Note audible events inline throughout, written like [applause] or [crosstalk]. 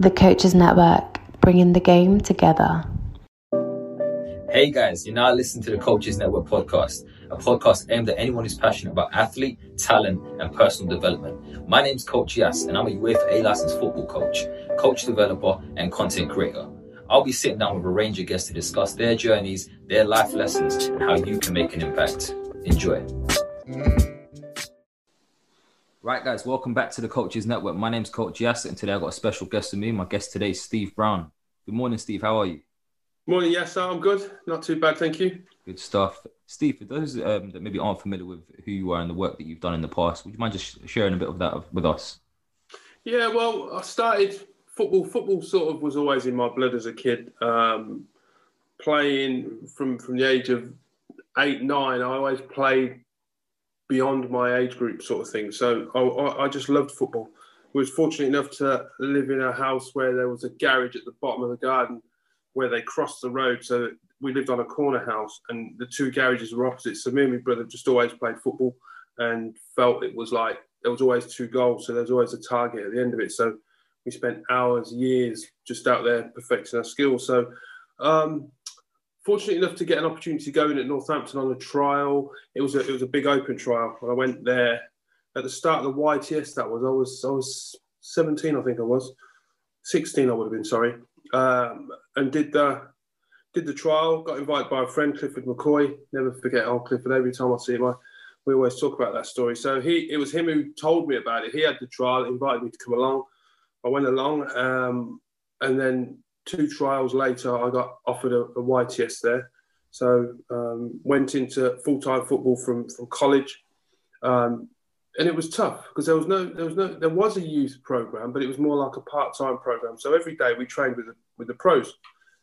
The Coaches Network, bringing the game together. Hey guys, you're now listening to the Coaches Network podcast, a podcast aimed at anyone who's passionate about athlete, talent, and personal development. My name's Coach Yas, and I'm a UEFA A licensed football coach, coach developer, and content creator. I'll be sitting down with a range of guests to discuss their journeys, their life lessons, and how you can make an impact. Enjoy. Right, guys, welcome back to the Coaches Network. My name's Coach Yas, and today I've got a special guest with me. My guest today is Steve Brown. Good morning, Steve. How are you? Morning, yes, I'm good. Not too bad, thank you. Good stuff. Steve, for those um, that maybe aren't familiar with who you are and the work that you've done in the past, would you mind just sharing a bit of that with us? Yeah, well, I started football. Football sort of was always in my blood as a kid. Um, playing from from the age of eight, nine, I always played beyond my age group, sort of thing. So I, I just loved football. I was fortunate enough to live in a house where there was a garage at the bottom of the garden where they crossed the road. So we lived on a corner house, and the two garages were opposite. So me and my brother just always played football, and felt it was like there was always two goals, so there was always a target at the end of it. So we spent hours, years just out there perfecting our skills. So um, fortunate enough to get an opportunity to go in at Northampton on a trial. It was a it was a big open trial. I went there at the start of the YTS. That was I was I was 17, I think I was 16. I would have been sorry, um, and did the did the trial. Got invited by a friend, Clifford McCoy. Never forget old Clifford. Every time I see him, I, we always talk about that story. So he it was him who told me about it. He had the trial, invited me to come along. I went along, um, and then two trials later, I got offered a, a YTS there. So um, went into full time football from from college, um, and it was tough because there was no there was no there was a youth program, but it was more like a part time program. So every day we trained with the, with the pros,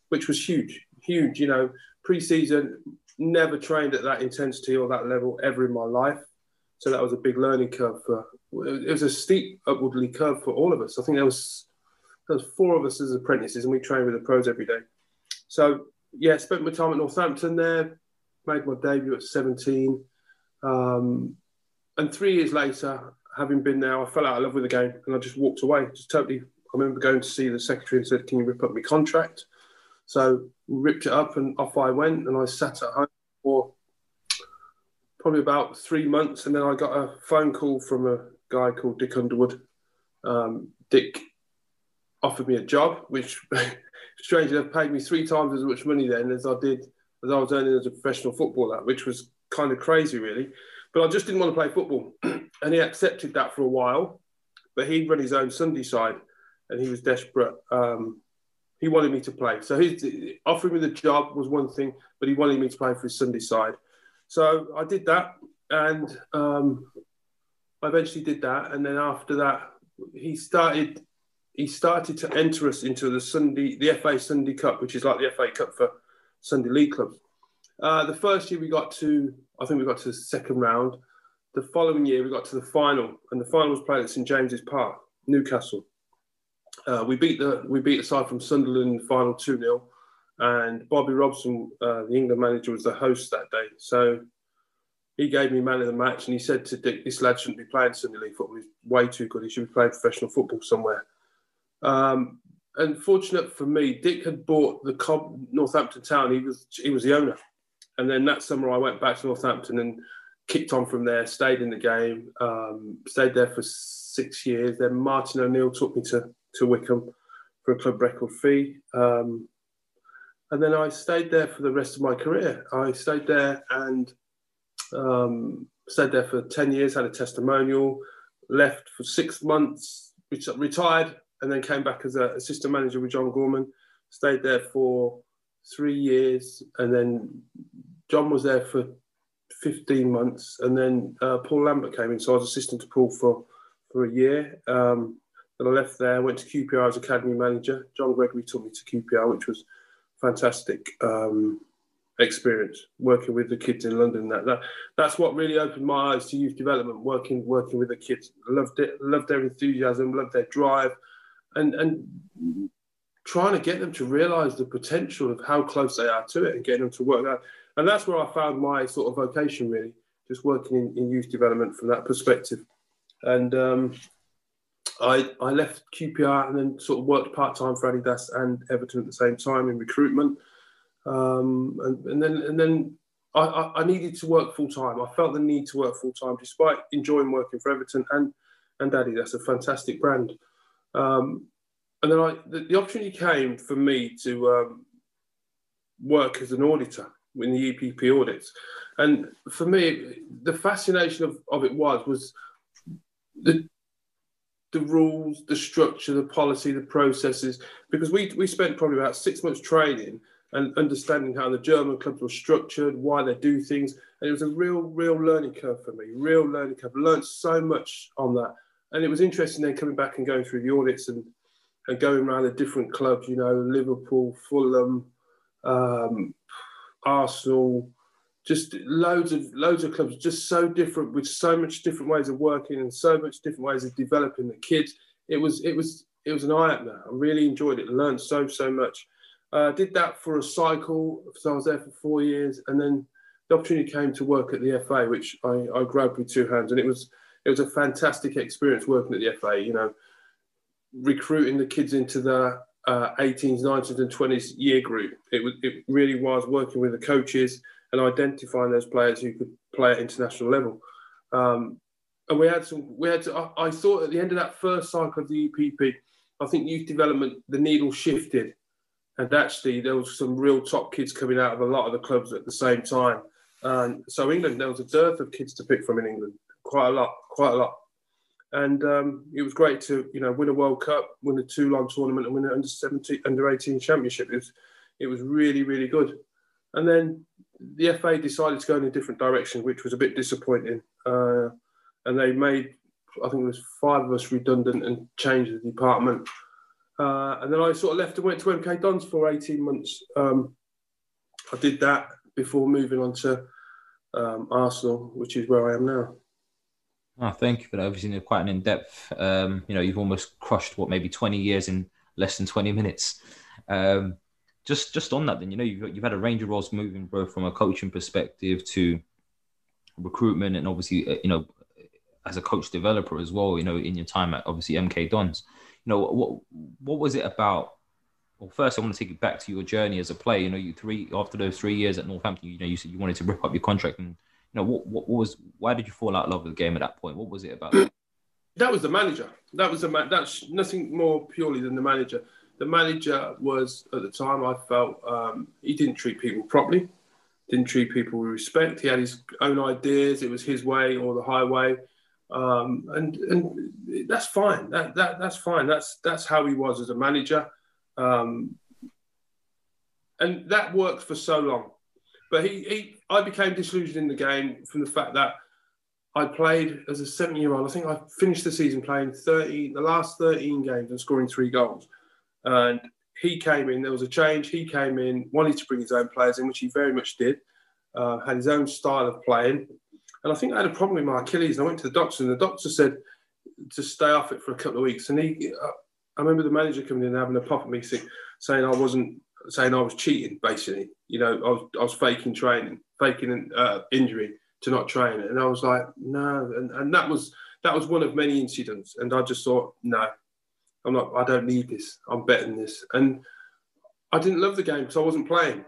which was huge, huge. You know, pre-season never trained at that intensity or that level ever in my life. So that was a big learning curve for. It was a steep upwardly curve for all of us. I think there was was four of us as apprentices, and we train with the pros every day. So yeah, spent my time at Northampton there. Made my debut at 17, um, and three years later, having been there, I fell out of love with the game, and I just walked away. Just totally. I remember going to see the secretary and said, "Can you rip up my contract?" So ripped it up, and off I went, and I sat at home for probably about three months, and then I got a phone call from a guy called Dick Underwood. Um, Dick offered me a job, which [laughs] strangely enough paid me three times as much money then as I did as I was earning as a professional footballer, which was kind of crazy, really. But I just didn't want to play football, [clears throat] and he accepted that for a while. But he'd run his own Sunday side, and he was desperate. Um, he wanted me to play, so his offering me the job was one thing, but he wanted me to play for his Sunday side. So I did that, and um, I eventually did that, and then after that, he started he started to enter us into the Sunday, the FA Sunday Cup, which is like the FA Cup for Sunday League clubs. Uh, the first year we got to, I think we got to the second round. The following year we got to the final, and the final was played at St James's Park, Newcastle. Uh, we beat the we beat the side from Sunderland in the final two 0 and Bobby Robson, uh, the England manager, was the host that day. So he gave me man of the match, and he said to Dick, "This lad shouldn't be playing Sunday League football. He's way too good. He should be playing professional football somewhere." Um, and fortunate for me, Dick had bought the Northampton Town. He was he was the owner, and then that summer I went back to Northampton and kicked on from there. Stayed in the game, um, stayed there for six years. Then Martin O'Neill took me to to Wycombe for a club record fee, um, and then I stayed there for the rest of my career. I stayed there and um, stayed there for ten years. Had a testimonial. Left for six months. Retired and then came back as an assistant manager with John Gorman. Stayed there for three years, and then John was there for 15 months, and then uh, Paul Lambert came in. So I was assistant to Paul for for a year. Um, Then I left there, went to QPR as academy manager. John Gregory took me to QPR, which was fantastic um, experience working with the kids in London. That, that that's what really opened my eyes to youth development. Working working with the kids, loved it, loved their enthusiasm, loved their drive, and and trying to get them to realise the potential of how close they are to it and getting them to work that. And that's where I found my sort of vocation really, just working in, in youth development from that perspective. And um, I, I left QPR and then sort of worked part time for Adidas and Everton at the same time in recruitment. Um, and, and, then and then I, I, needed to work full time. I felt the need to work full time, despite enjoying working for Everton and and Adidas, a fantastic brand. Um, and then I, the, the, opportunity came for me to um, work as an auditor in the EPP audits. And for me, the fascination of, of it was was the the rules, the structure, the policy, the processes. Because we we spent probably about six months training and understanding how the German clubs were structured, why they do things, and it was a real, real learning curve for me. Real learning curve. Learned so much on that, and it was interesting then coming back and going through the audits and and going around the different clubs. You know, Liverpool, Fulham, um, Arsenal, just loads of loads of clubs, just so different with so much different ways of working and so much different ways of developing the kids. It was it was it was an eye opener. I really enjoyed it. Learned so so much. Uh, did that for a cycle. So I was there for four years, and then the opportunity came to work at the FA, which I, I grabbed with two hands, and it was it was a fantastic experience working at the FA. You know, recruiting the kids into the uh, 18s, 19s, and 20s year group. It was it really was working with the coaches and identifying those players who could play at international level. Um, and we had some, we had to, I, I, thought at the end of that first cycle of the EPP, I think youth development, the needle shifted. And actually, there was some real top kids coming out of a lot of the clubs at the same time. And so, England, there was a dearth of kids to pick from in England, quite a lot, quite a lot. And um, it was great to, you know, win a World Cup, win a Toulon tournament, and win an under 17, under 18 championship. It was, it was really, really good. And then the FA decided to go in a different direction, which was a bit disappointing. Uh, and they made, I think it was five of us redundant and changed the department. Uh, and then I sort of left and went to MK Dons for 18 months. Um, I did that before moving on to um, Arsenal, which is where I am now. Oh, thank you for that. Obviously, quite an in-depth. Um, you know, you've almost crushed what maybe 20 years in less than 20 minutes. Um, just just on that, then you know you've you've had a range of roles moving both from a coaching perspective to recruitment, and obviously uh, you know as a coach developer as well. You know, in your time at obviously MK Dons, you know what what was it about? Well, first I want to take you back to your journey as a player. You know, you three after those three years at Northampton, you know, you said you wanted to rip up your contract, and know what what, what was why did you fall out of love with the game at that point? What was it about? [clears throat] That was the manager. That was the man. That's nothing more purely than the manager the manager was at the time I felt um, he didn't treat people properly, didn't treat people with respect. He had his own ideas. It was his way or the highway, um, and and that's fine. That that that's fine. That's that's how he was as a manager, um, and that worked for so long. But he, he I became disillusioned in the game from the fact that. I played as a seven-year-old. I think I finished the season playing 30, the last 13 games and scoring three goals. And he came in, there was a change. He came in, wanted to bring his own players in, which he very much did, uh, had his own style of playing. And I think I had a problem with my Achilles. And I went to the doctor, and the doctor said to stay off it for a couple of weeks. And he, uh, I remember the manager coming in and having a pop at me, saying I wasn't, saying I was cheating, basically. You know, I was, I was faking training, faking an uh, injury to not train. And I was like, no. And, and that was that was one of many incidents. And I just thought, no, I'm not, I don't need this. I'm betting this. And I didn't love the game because I wasn't playing.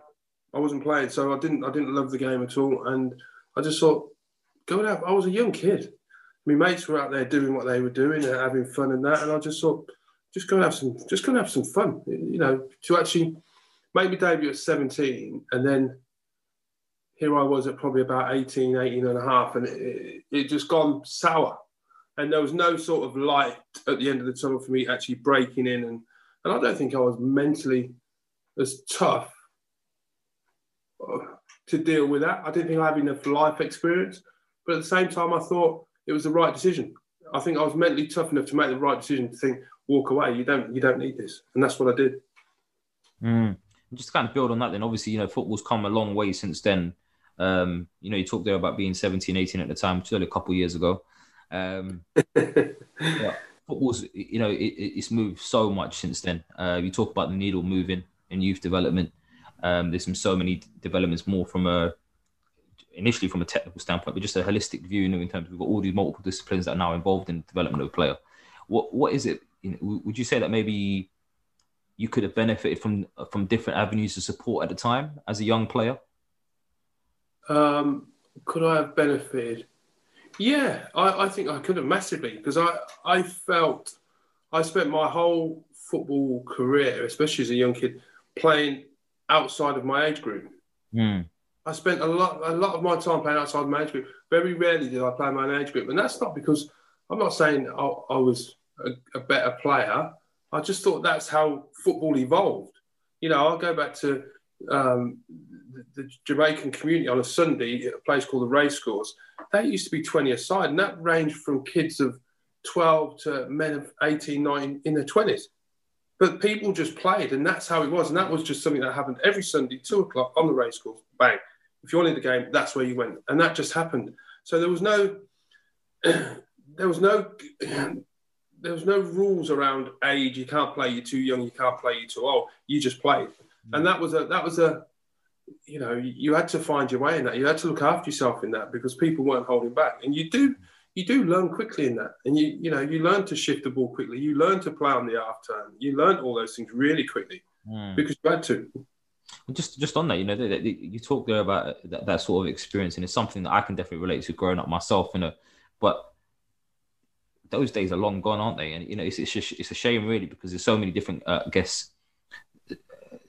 I wasn't playing. So I didn't, I didn't love the game at all. And I just thought, go out. I was a young kid. My mates were out there doing what they were doing and having fun and that. And I just thought, just go and have some, just go and have some fun, you know, to actually make my debut at 17 and then here I was at probably about 18, 18 and a half, and it, it just gone sour and there was no sort of light at the end of the tunnel for me actually breaking in and and I don't think I was mentally as tough uh, to deal with that. I didn't think I had enough life experience, but at the same time, I thought it was the right decision. I think I was mentally tough enough to make the right decision to think, walk away. You don't you don't need this, and that's what I did. Mm. Just to kind of build on that, then obviously you know football's come a long way since then. Um, you know, you talked there about being 17, 18 at the time, still a couple years ago. Um, [laughs] yeah, football's you know it, it's moved so much since then. Uh, you talk about the needle moving in youth development. Um, there's some so many developments more from a initially from a technical standpoint, but just a holistic view. You know, in terms of we've got all these multiple disciplines that are now involved in development of a player. What what is it? You know, would you say that maybe you could have benefited from from different avenues of support at the time as a young player? Um, could I have benefited? Yeah, I, I think I could have massively because I I felt I spent my whole football career, especially as a young kid, playing outside of my age group. Mm. I spent a lot a lot of my time playing outside my age group. Very rarely did I play my age group, and that's not because I'm not saying I, I was a, a, better player. I just thought that's how football evolved. You know, I'll go back to um, the, the, Jamaican community on a Sunday at a place called the Racecourse. That used to be 20 aside, and that ranged from kids of 12 to men of 18, 19 in their 20s. But people just played, and that's how it was. And that was just something that happened every Sunday, two o'clock on the racecourse. Bang if you wanted the game, that's where you went, and that just happened. So there was no, [clears throat] there was no, there was no rules around age. You can't play. You're too young. You can't play. You're too old. You just played, and that was a that was a, you know, you had to find your way in that. You had to look after yourself in that because people weren't holding back, and you do you do learn quickly in that, and you you know you learn to shift the ball quickly. You learn to play on the half turn. You learn all those things really quickly mm. because you had to just just on that, you know, you talk there about that, that, sort of experience, and it's something that I can definitely relate to growing up myself. You know, but those days are long gone, aren't they? And you know, it's it's, just, it's a shame really because there's so many different, uh, I guess,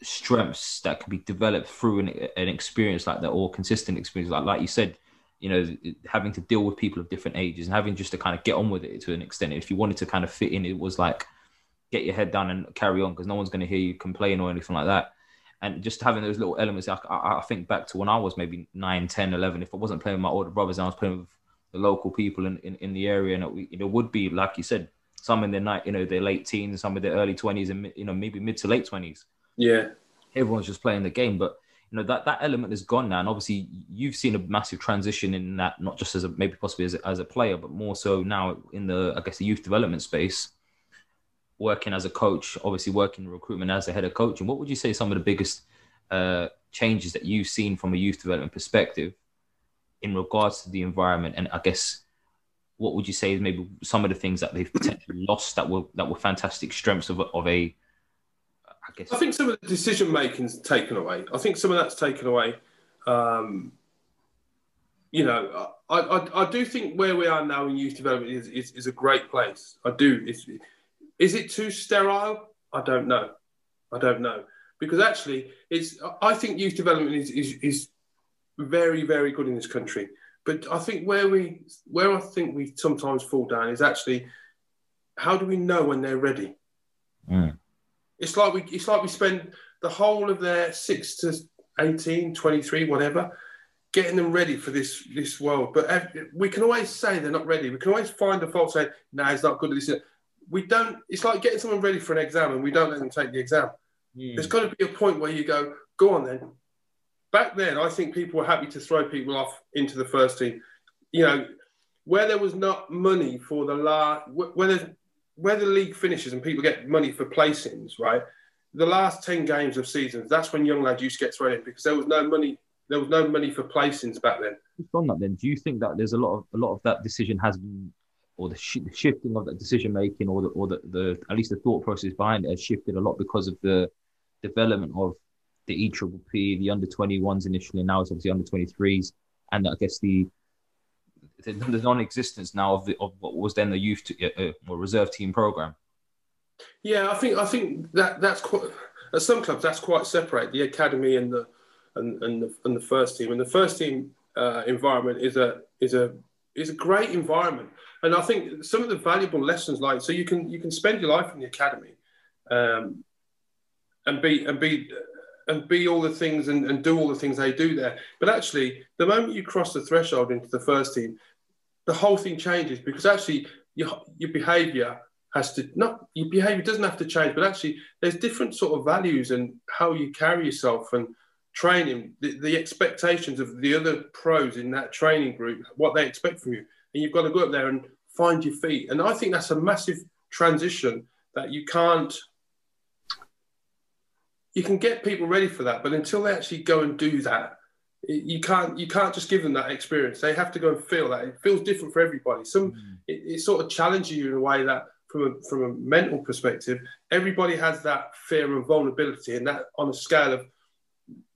strengths that can be developed through an, an experience like that or consistent experience, like like you said. You know, having to deal with people of different ages and having just to kind of get on with it to an extent. If you wanted to kind of fit in, it was like get your head down and carry on because no one's going to hear you complain or anything like that and just having those little elements. I, I, think back to when I was maybe 9, 10, 11. If I wasn't playing with my older brothers, I was playing with the local people in, in, in the area, and it, you know, would be like you said, some in their night, you know, their late teens, some in their early twenties, and you know, maybe mid to late twenties. Yeah, everyone's just playing the game, but you know that that element is gone now, and obviously you've seen a massive transition in that, not just as a maybe possibly as a, as a player, but more so now in the I guess the youth development space. Working as a coach, obviously working in recruitment as a head of coaching, what would you say some of the biggest uh, changes that you've seen from a youth development perspective in regards to the environment? And I guess what would you say is maybe some of the things that they've potentially lost that were that were fantastic strengths of, of a I guess I think some of the decision making's taken away. I think some of that's taken away. Um, you know, I, I, I do think where we are now in youth development is, is, is a great place. I do. Is it too sterile? I don't know. I don't know because actually, it's. I think youth development is, is, is very very good in this country. But I think where we where I think we sometimes fall down is actually how do we know when they're ready? Mm. It's like we it's like we spend the whole of their six to 18, 23, whatever, getting them ready for this this world. But we can always say they're not ready. We can always find a fault saying, "No, nah, it's not good at this." We don't. It's like getting someone ready for an exam, and we don't let them take the exam. Mm. There's got to be a point where you go, go on then. Back then, I think people were happy to throw people off into the first team. You know, where there was not money for the last, where, where the league finishes and people get money for placings, right? The last 10 games of seasons, that's when young lads used to get thrown in because there was no money there was no money for placings back then. On that, then, do you think that there's a lot of a lot of that decision has been, or the, sh- the shifting of that decision making, or the or the, the at least the thought process behind it has shifted a lot because of the development of the E Triple P, the under 21s initially, and now it's obviously under 23s, and I guess the the, the non-existence now of the, of what was then the youth to, uh, uh, or reserve team program. Yeah, I think I think that that's quite at some clubs that's quite separate the academy and the and and the, and the first team and the first team uh, environment is a is a is a great environment and I think some of the valuable lessons like so you can you can spend your life in the academy um, and be and be and be all the things and, and do all the things they do there. But actually, the moment you cross the threshold into the first team, the whole thing changes because actually your, your behaviour has to not your behavior doesn't have to change, but actually there's different sort of values and how you carry yourself and training, the, the expectations of the other pros in that training group, what they expect from you. And you've got to go up there and find your feet. And I think that's a massive transition that you can't you can get people ready for that, but until they actually go and do that, you can't you can't just give them that experience. They have to go and feel that. It feels different for everybody. Some mm. it, it, sort of challenges you in a way that from a, from a mental perspective, everybody has that fear and vulnerability, and that on a scale of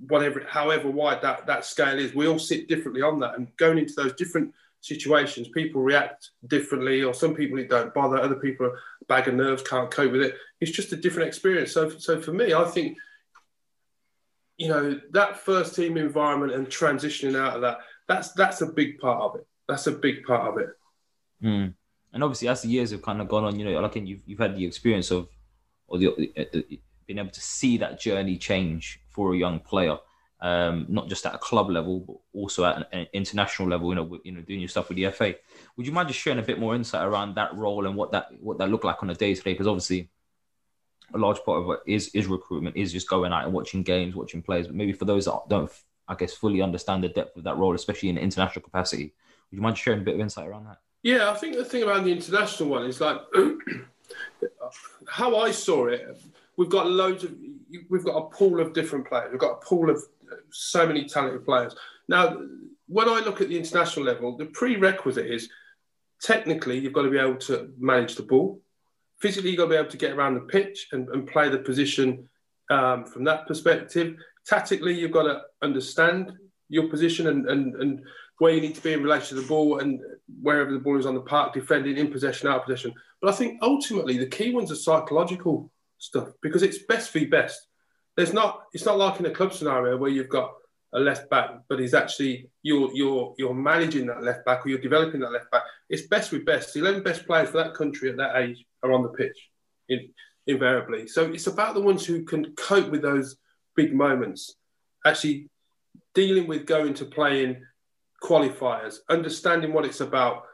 whatever, however wide that that scale is, we all sit differently on that. And going into those different situations, people react differently, or some people it don't bother, other people are bag of nerves, can't cope with it. It's just a different experience. So, so for me, I think you know that first team environment and transitioning out of that that's that's a big part of it. That's a big part of it. Mm. and obviously as the years have kind of gone on you know like you've, you've had the experience of or the, the, being able to see that journey change for a young player um, not just at a club level but also at an, an international level you know you know doing your stuff with the FA would you mind just sharing a bit more insight around that role and what that what that looked like on a day to day because obviously a large part of it is is recruitment, is just going out and watching games, watching players. But maybe for those that don't, I guess, fully understand the depth of that role, especially in international capacity, would you mind sharing a bit of insight around that? Yeah, I think the thing about the international one is like [clears throat] how I saw it. We've got loads of, we've got a pool of different players. We've got a pool of so many talented players. Now, when I look at the international level, the prerequisite is technically you've got to be able to manage the ball physically you've got to be able to get around the pitch and, and play the position um, from that perspective. Tactically, you've got to understand your position and, and, and where you need to be in relation to the ball and wherever the ball is on the park, defending in possession, out of possession. But I think ultimately the key ones are psychological stuff because it's best v best. There's not. It's not like in a club scenario where you've got a left back, but he's actually you're you're you're managing that left back or you're developing that left back. It's best with best. The eleven best players for that country at that age are on the pitch, in, invariably. So it's about the ones who can cope with those big moments, actually dealing with going to playing qualifiers, understanding what it's about,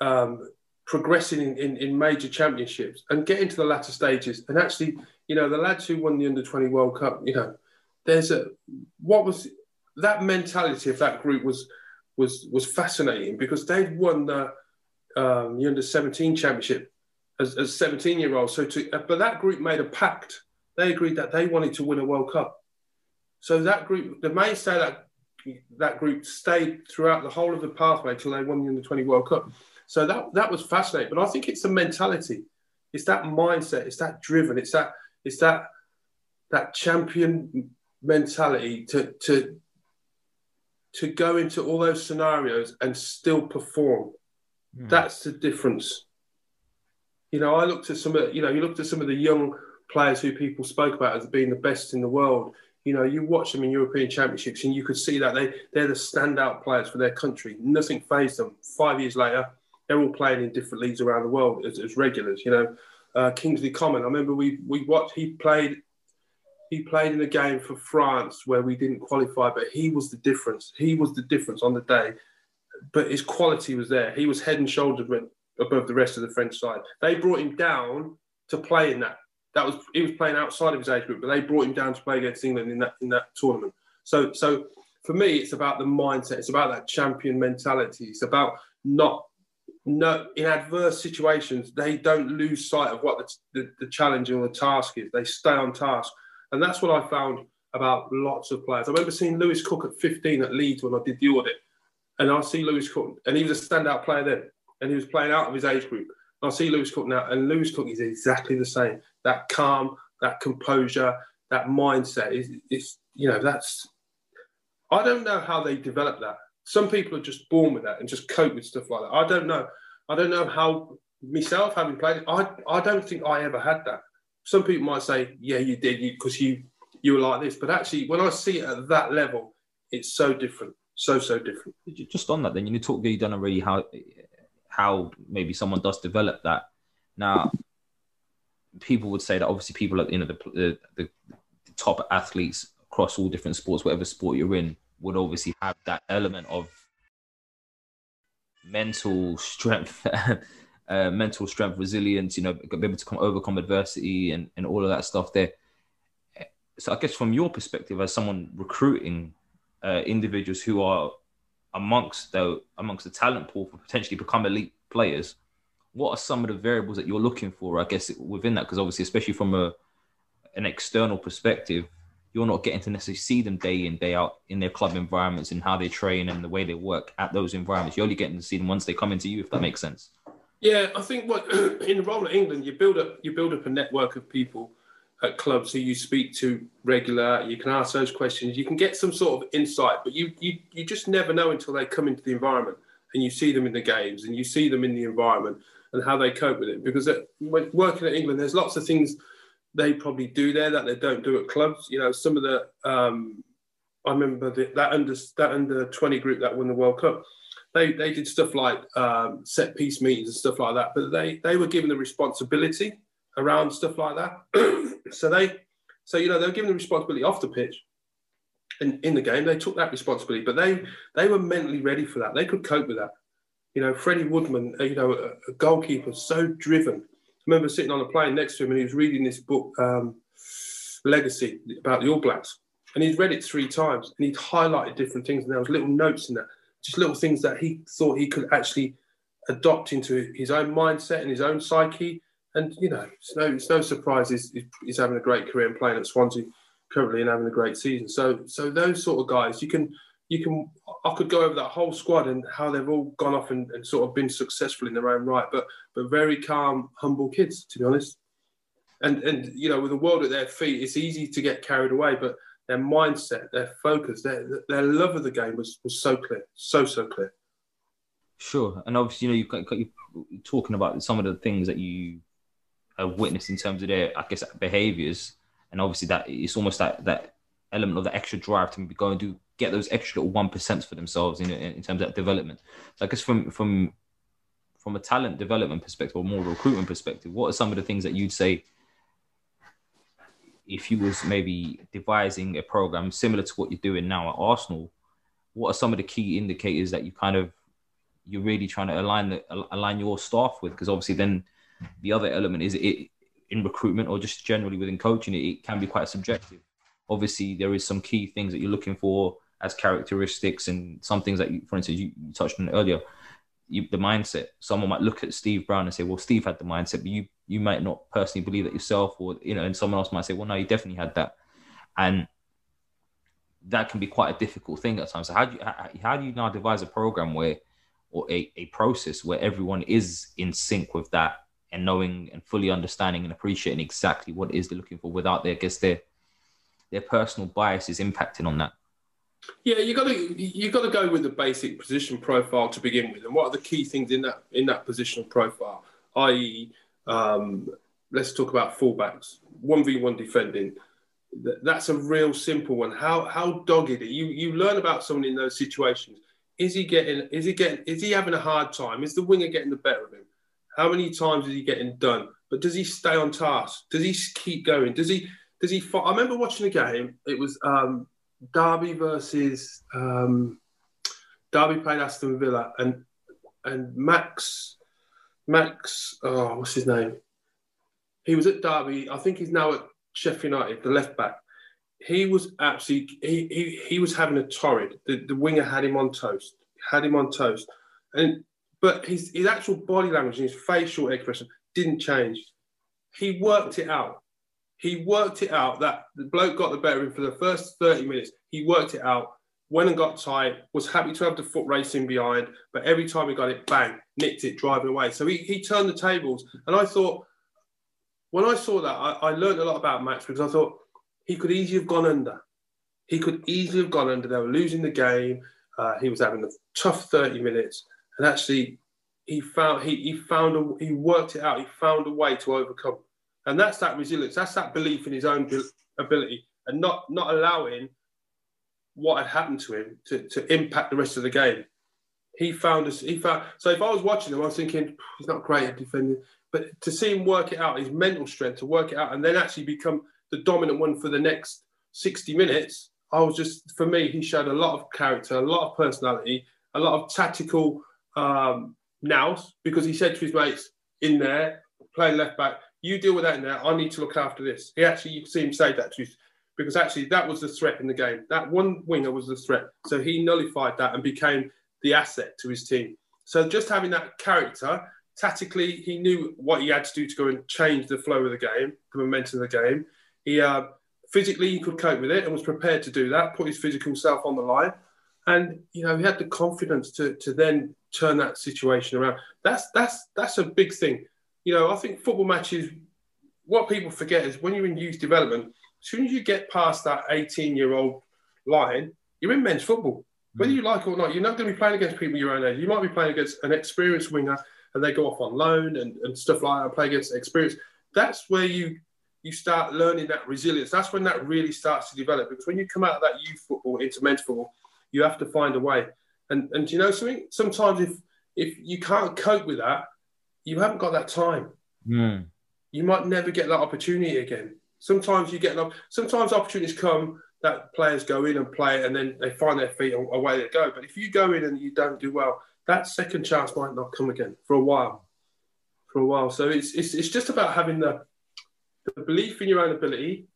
um, progressing in, in, in, major championships, and getting to the latter stages. And actually, you know, the lads who won the under twenty World Cup, you know, there's a what was that mentality of that group was was was fascinating because they'd won the um, the under 17 championship as, as 17 year olds. So to uh, but that group made a pact. They agreed that they wanted to win a World Cup. So that group, the mainstay that that group stayed throughout the whole of the pathway till they won the under 20 World Cup. So that that was fascinating. But I think it's a mentality. It's that mindset. It's that driven. It's that it's that that champion mentality to to to go into all those scenarios and still perform. Mm. That's the difference. You know, I looked at some of you know, you looked at some of the young players who people spoke about as being the best in the world. You know, you watch them in European championships and you could see that they, they're the standout players for their country. Nothing phased them. Five years later, they're all playing in different leagues around the world as, as regulars. You know, uh, Kingsley Coman. I remember we we watched. He played he played in a game for France where we didn't qualify, but he was the difference. He was the difference on the day. But his quality was there. He was head and shoulders above the rest of the French side. They brought him down to play in that. That was he was playing outside of his age group, but they brought him down to play against England in that in that tournament. So so for me, it's about the mindset. It's about that champion mentality. It's about not no in adverse situations they don't lose sight of what the, the, the challenge or the task is. They stay on task and that's what I found about lots of players. I remember seeing Lewis Cook at 15 at Leeds when I did the audit. And I see Lewis Cook, and he was a standout player then. And he was playing out of his age group. I see Lewis Cook now, and Lewis Cook is exactly the same. That calm, that composure, that mindset is, is you know, that's. I don't know how they develop that. Some people are just born with that and just cope with stuff like that. I don't know. I don't know how myself, having played I, I don't think I ever had that some people might say, yeah, you did you because you, you were like this. But actually, when I see it at that level, it's so different, so so different. Just on that, then you talk. You don't really how how maybe someone does develop that. Now, people would say that obviously people are you know the, the, the top athletes across all different sports, whatever sport you're in, would obviously have that element of mental [laughs] strength uh, mental strength, resilience, you know, be able to come, overcome adversity and, and all of that stuff there. So I guess from your perspective as someone recruiting uh, individuals who are amongst the amongst the talent pool for potentially become elite players, what are some of the variables that you're looking for? I guess within that, because obviously, especially from a an external perspective, you're not getting to necessarily see them day in day out in their club environments and how they train and the way they work at those environments. You're only getting to see them once they come into you, if that makes sense. Yeah, I think what [clears throat] in the role of England, you build up you build up a network of people at clubs who you speak to regular. You can ask those questions. You can get some sort of insight, but you you you just never know until they come into the environment and you see them in the games and you see them in the environment and how they cope with it. Because when working at England, there's lots of things they probably do there that they don't do at clubs. You know, some of the um, I remember the, that under that under twenty group that won the World Cup they they did stuff like um, set piece meetings and stuff like that, but they they were given the responsibility around stuff like that. [clears throat] so they so you know they were given the responsibility off the pitch. And in the game, they took that responsibility, but they they were mentally ready for that. They could cope with that. You know, Freddie Woodman, uh, you know, a, a goalkeeper, so driven. I remember sitting on a plane next to him, and he was reading this book, um, Legacy, about the All Blacks, and he'd read it three times, and he'd highlighted different things, and there was little notes in that just little things that he thought he could actually adopt into his own mindset and his own psyche. And you know, it's no it's no surprise he's, he's having a great career and playing at Swansea currently and having a great season. So so those sort of guys, you can you can I could go over that whole squad and how they've all gone off and, and sort of been successful in their own right, but but very calm, humble kids, to be honest. And and you know, with the world at their feet, it's easy to get carried away, but their mindset, their focus, their their love of the game was was so clear, so so clear. Sure, and obviously, you know, you've you're talking about some of the things that you have witnessed in terms of their, I guess, behaviors, and obviously that it's almost that that element of the extra drive to go and do get those extra little one percent for themselves in in terms of development. So I guess from from from a talent development perspective or more recruitment perspective, what are some of the things that you'd say if you was maybe devising a program similar to what you're doing now at Arsenal, what are some of the key indicators that you kind of you're really trying to align the align your staff with? Because obviously, then the other element is it in recruitment or just generally within coaching, it, it can be quite subjective. Obviously, there is some key things that you're looking for as characteristics and some things that you, for instance, you, you touched on earlier. You, the mindset. Someone might look at Steve Brown and say, "Well, Steve had the mindset," but you you might not personally believe that yourself, or you know, and someone else might say, "Well, no, you definitely had that," and that can be quite a difficult thing at times. So how do you how, how do you now devise a program where, or a, a process where everyone is in sync with that and knowing and fully understanding and appreciating exactly what it is they're looking for without their I guess their their personal biases impacting on that. Yeah, you got to you got to go with the basic position profile to begin with, and what are the key things in that in that positional profile, i.e., um, let's talk about fullbacks. One v one defending. That's a real simple one. How how dogged are you? You learn about someone in those situations. Is he getting? Is he getting? Is he having a hard time? Is the winger getting the better of him? How many times is he getting done? But does he stay on task? Does he keep going? Does he? Does he? I remember watching a game. It was um, Derby versus um, Derby played Aston Villa, and and Max Max, oh, what's his name? He was at Derby. I think he's now at Sheffield United, the left back. He was absolutely, he, he, he was having a torrid. The, the winger had him on toast, had him on toast. And but his, his actual body language and his facial expression didn't change. He worked it out. He worked it out that the bloke got the better of him for the first 30 minutes. He worked it out went and got tight, was happy to have the foot racing behind, but every time he got it, bang, nicked it, driving away. So he, he turned the tables. And I thought, when I saw that, I, I learned a lot about Max because I thought he could easily have gone under. He could easily have gone under. They were losing the game. Uh, he was having a tough 30 minutes. And actually, he found he, he found a, he worked it out. He found a way to overcome. And that's that resilience. That's that belief in his own ability and not not allowing what had happened to him to, to impact the rest of the game. He found us. He found. So if I was watching him, I was thinking he's not great at defending, but to see him work it out, his mental strength to work it out, and then actually become the dominant one for the next sixty minutes. I was just for me, he showed a lot of character, a lot of personality, a lot of tactical um, nous because he said to his mates, in there, playing left back. You deal with that in there. I need to look after this. He actually, you can see him say that to his, because actually that was the threat in the game. That one winger was the threat. So he nullified that and became the asset to his team. So just having that character, tactically, he knew what he had to do to go and change the flow of the game, the momentum of the game. He uh, physically he could cope with it and was prepared to do that, put his physical self on the line, and you know he had the confidence to to then turn that situation around. That's that's that's a big thing. You know, I think football matches. What people forget is when you're in youth development, as soon as you get past that 18 year old line, you're in men's football. Whether you like it or not, you're not going to be playing against people your own age. You might be playing against an experienced winger and they go off on loan and, and stuff like that, play against experience. That's where you you start learning that resilience. That's when that really starts to develop. Because when you come out of that youth football into men's football, you have to find a way. And and you know something? Sometimes if if you can't cope with that, you haven't got that time. Mm. You might never get that opportunity again. Sometimes you get sometimes opportunities come that players go in and play and then they find their feet and away they go. But if you go in and you don't do well, that second chance might not come again for a while. For a while. So it's it's, it's just about having the, the belief in your own ability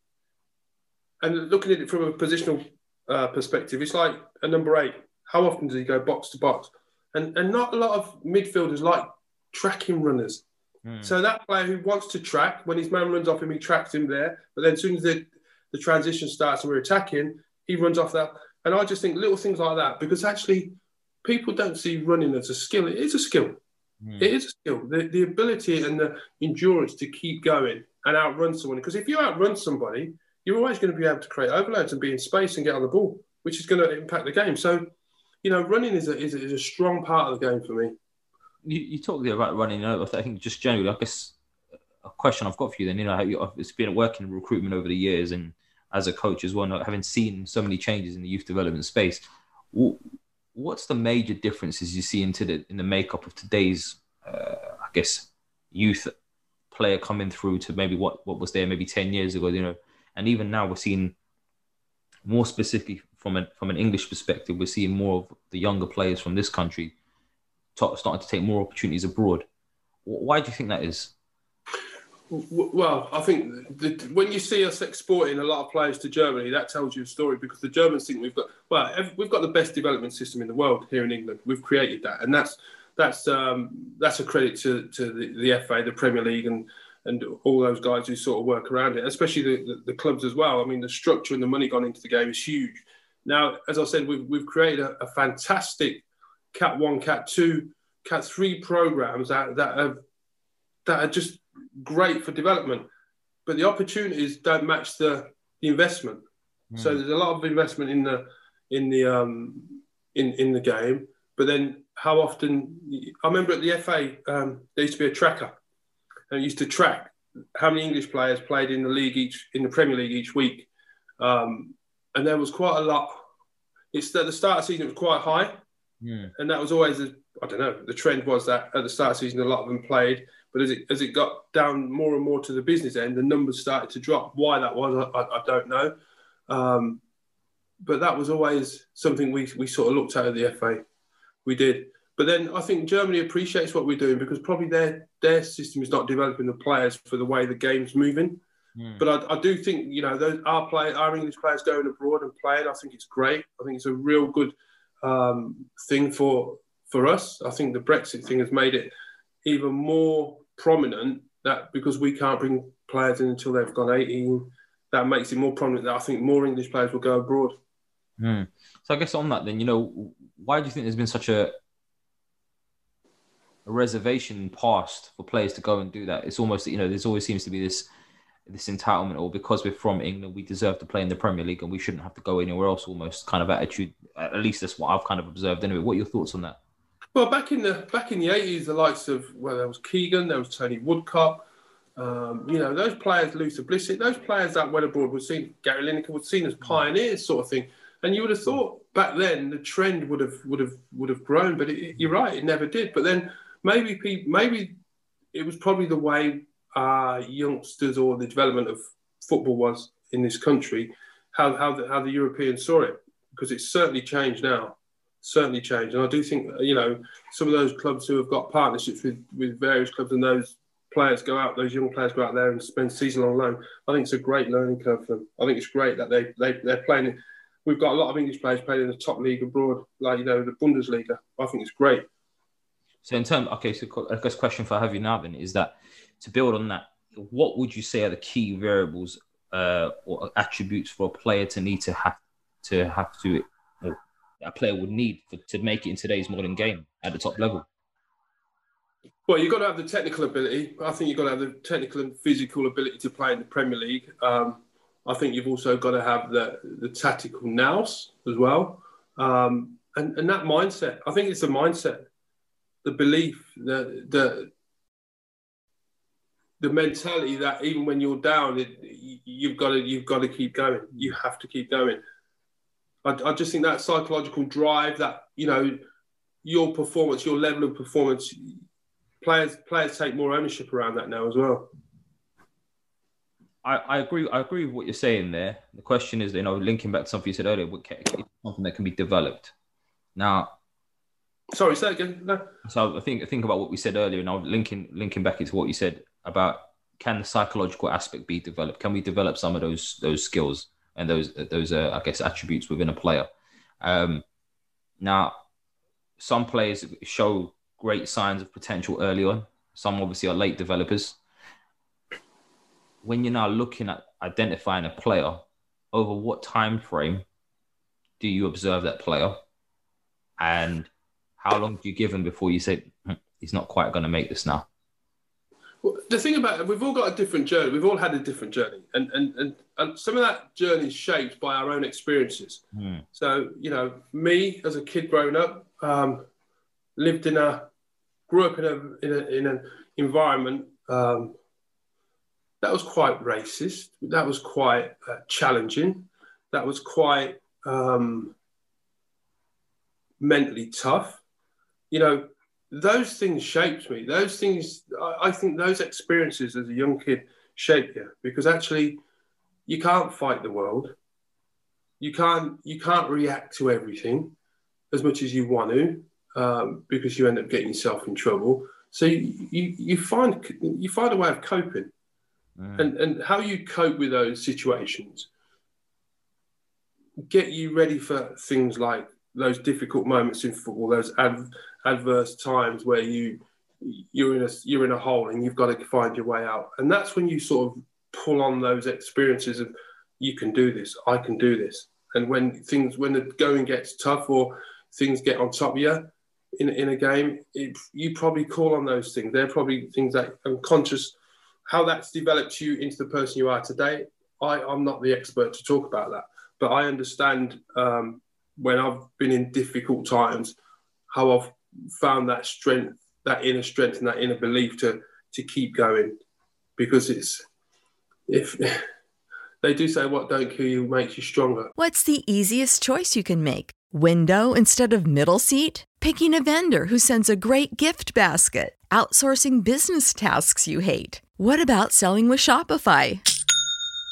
and looking at it from a positional uh, perspective. It's like a number eight. How often does he go box to box? And and not a lot of midfielders like tracking runners. Mm. So that player who wants to track, when his man runs off him, he tracks him there. But then as soon as the, the transition starts and we're attacking, he runs off that. And I just think little things like that, because actually people don't see running as a skill. It is a skill. Mm. It is a skill. The, the ability and the endurance to keep going and outrun someone. Because if you outrun somebody, you're always going to be able to create overloads and be in space and get on the ball, which is going to impact the game. So, you know, running is a, is a, is a strong part of the game for me. You, you talked about running. You know, I think just generally, I guess a question I've got for you then, you know, it's been working in recruitment over the years and as a coach as well, not having seen so many changes in the youth development space, what's the major differences you see into the in the makeup of today's, uh, I guess, youth player coming through to maybe what what was there maybe ten years ago, you know, and even now we're seeing more specifically from an from an English perspective, we're seeing more of the younger players from this country starting to take more opportunities abroad. Why do you think that is? Well, I think the, when you see us exporting a lot of players to Germany, that tells you a story because the Germans think we've got well, we've got the best development system in the world here in England. We've created that, and that's that's um, that's a credit to, to the, the, FA, the Premier League, and and all those guys who sort of work around it, especially the, the, the, clubs as well. I mean, the structure and the money gone into the game is huge. Now, as I said, we've, we've created a, a fantastic Cat One, Cat Two, Cat Three programs that that have that are just great for development, but the opportunities don't match the, the investment. Mm. So there's a lot of investment in the in the um, in in the game, but then how often? I remember at the FA um, there used to be a tracker, and it used to track how many English players played in the league each in the Premier League each week, um, and there was quite a lot. It's at the start of the season it was quite high, mm. and that was always I don't know. The trend was that at the start of the season a lot of them played, but as it as it got down more and more to the business end, the numbers started to drop. Why that was, I, I, don't know. Um, but that was always something we, we sort of looked at at the FA. We did. But then I think Germany appreciates what we're doing because probably their their system is not developing the players for the way the game's moving. Mm. But I, I, do think you know those our play our English players going abroad and playing. I think it's great. I think it's a real good um, thing for for us. I think the Brexit thing has made it even more prominent that because we can't bring players in until they've gone 18, that makes it more prominent that I think more English players will go abroad. Mm. So I guess on that, then you know, why do you think there's been such a, a reservation past for players to go and do that? It's almost you know, there's always seems to be this this entitlement, or because we're from England, we deserve to play in the Premier League and we shouldn't have to go anywhere else. Almost kind of attitude. At least that's what I've kind of observed. Anyway, what are your thoughts on that? Well, back in the back in the eighties, the likes of well, there was Keegan, there was Tony Woodcock. Um, you know, those players, Luther Blissett, those players that went abroad were seen. Gary Lineker was seen as pioneers, sort of thing. And you would have thought back then the trend would have would have would have grown, but it, you're right, it never did. But then maybe people, maybe it was probably the way uh, youngsters or the development of football was in this country, how how the, how the Europeans saw it, because it's certainly changed now. Certainly changed. And I do think you know some of those clubs who have got partnerships with with various clubs and those players go out, those young players go out there and spend season on loan. I think it's a great learning curve for them. I think it's great that they they they're playing. We've got a lot of English players playing in the top league abroad, like you know the Bundesliga. I think it's great. So in terms, okay, so I guess question for you now then is that to build on that, what would you say are the key variables uh, or attributes for a player to need to have to have to a player would need for, to make it in today's modern game at the top level? Well, you've got to have the technical ability. I think you've got to have the technical and physical ability to play in the Premier League. Um, I think you've also got to have the, the tactical nous as well. Um, and, and that mindset. I think it's a mindset, the belief, the, the, the mentality that even when you're down, it, you've got to you've got to keep going. You have to keep going. I, I, just think that psychological drive, that you know, your performance, your level of performance, players players take more ownership around that now as well. I, I agree. I agree with what you're saying there. The question is, you know, linking back to something you said earlier, what something that can be developed. Now, sorry, say again. No. So I think think about what we said earlier, and I'm linking linking back into what you said about can the psychological aspect be developed? Can we develop some of those those skills? And those those uh, I guess attributes within a player. Um, now, some players show great signs of potential early on. Some obviously are late developers. When you're now looking at identifying a player, over what time frame do you observe that player, and how long do you give him before you say hm, he's not quite going to make this now? Well, the thing about it, we've all got a different journey. We've all had a different journey, and and and, and some of that journey is shaped by our own experiences. Mm. So you know, me as a kid growing up, um, lived in a, grew up in a in, a, in an environment um, that was quite racist. That was quite uh, challenging. That was quite um, mentally tough. You know, those things shaped me. Those things, I, I think those experiences as a young kid shape you because actually you can't fight the world. You can't you can't react to everything as much as you want to um, because you end up getting yourself in trouble. So you, you, you find you find a way of coping, mm. and and how you cope with those situations get you ready for things like those difficult moments in football, those ad, adverse times where you you're in a you're in a hole and you've got to find your way out. And that's when you sort of pull on those experiences of you can do this, I can do this. And when things when the going gets tough or things get on top of you in, in a game, it, you probably call on those things. They're probably things that unconscious. How that's developed you into the person you are today, I, I'm not the expert to talk about that, but I understand um, when I've been in difficult times, how I've found that strength, that inner strength, and that inner belief to to keep going, because it's if [laughs] they do say what don't kill you makes you stronger. What's the easiest choice you can make? Window instead of middle seat? Picking a vendor who sends a great gift basket? Outsourcing business tasks you hate? What about selling with Shopify?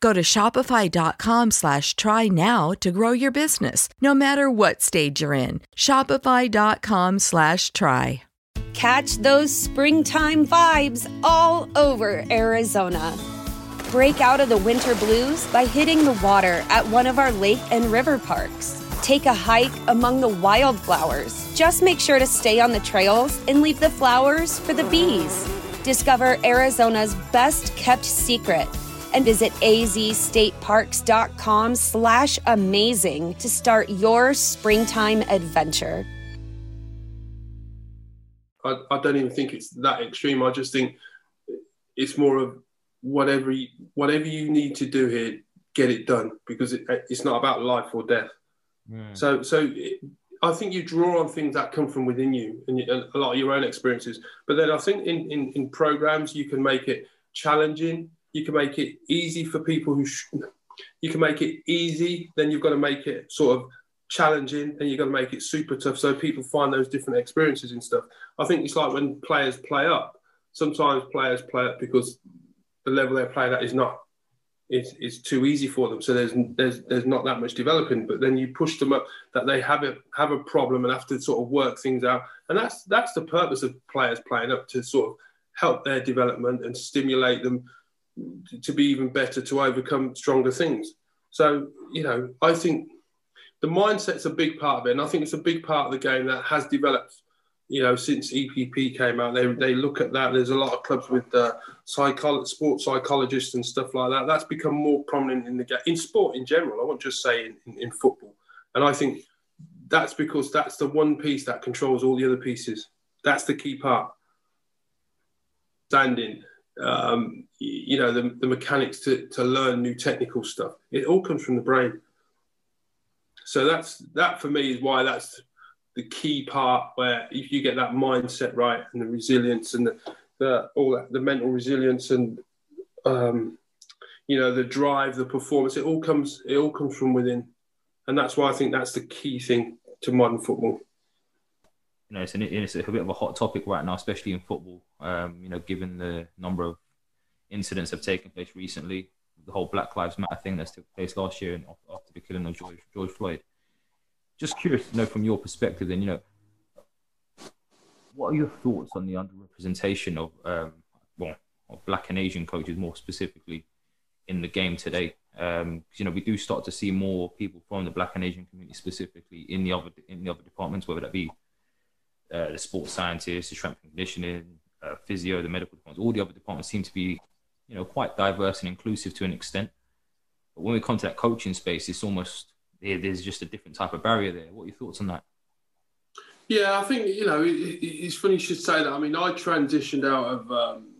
Go to shopify.com slash try now to grow your business, no matter what stage you're in. Shopify.com slash try. Catch those springtime vibes all over Arizona. Break out of the winter blues by hitting the water at one of our lake and river parks. Take a hike among the wildflowers. Just make sure to stay on the trails and leave the flowers for the bees. Discover Arizona's best kept secret and visit azstateparks.com slash amazing to start your springtime adventure. I, I don't even think it's that extreme. I just think it's more of whatever you, whatever you need to do here, get it done because it, it's not about life or death. Mm. So so it, I think you draw on things that come from within you and a lot of your own experiences. But then I think in, in, in programs you can make it challenging. You can make it easy for people who. Sh- you can make it easy. Then you've got to make it sort of challenging. Then you've got to make it super tough so people find those different experiences and stuff. I think it's like when players play up. Sometimes players play up because the level they're playing at is not it's, it's too easy for them. So there's there's there's not that much developing. But then you push them up that they have a have a problem and have to sort of work things out. And that's that's the purpose of players playing up to sort of help their development and stimulate them to be even better to overcome stronger things. So you know, I think the mindset's a big part of it, and I think it's a big part of the game that has developed you know, since EPP came out, they, they look at that. There's a lot of clubs with uh, psycholo- sports psychologists and stuff like that. That's become more prominent in the game, in sport in general. I won't just say in, in, in, football. And I think that's because that's the one piece that controls all the other pieces. That's the key part. Standing, um, you know, the, the mechanics to, to learn new technical stuff. It all comes from the brain. So that's that for me is why that's the key part where if you get that mindset right and the resilience and the, the all that the mental resilience and um, you know the drive the performance it all comes it all comes from within and that's why i think that's the key thing to modern football you know it's, an, it's a bit of a hot topic right now especially in football um, you know given the number of incidents that have taken place recently the whole black lives matter thing that's took place last year and after the killing of george, george floyd just curious to know from your perspective, then you know, what are your thoughts on the underrepresentation of um, well, of black and Asian coaches more specifically in the game today? Um, you know, we do start to see more people from the black and Asian community specifically in the other in the other departments, whether that be uh, the sports scientists, the strength and conditioning, uh, physio, the medical departments. All the other departments seem to be, you know, quite diverse and inclusive to an extent. But when we come to that coaching space, it's almost there's just a different type of barrier there. What are your thoughts on that? Yeah, I think you know it, it's funny you should say that. I mean, I transitioned out of um,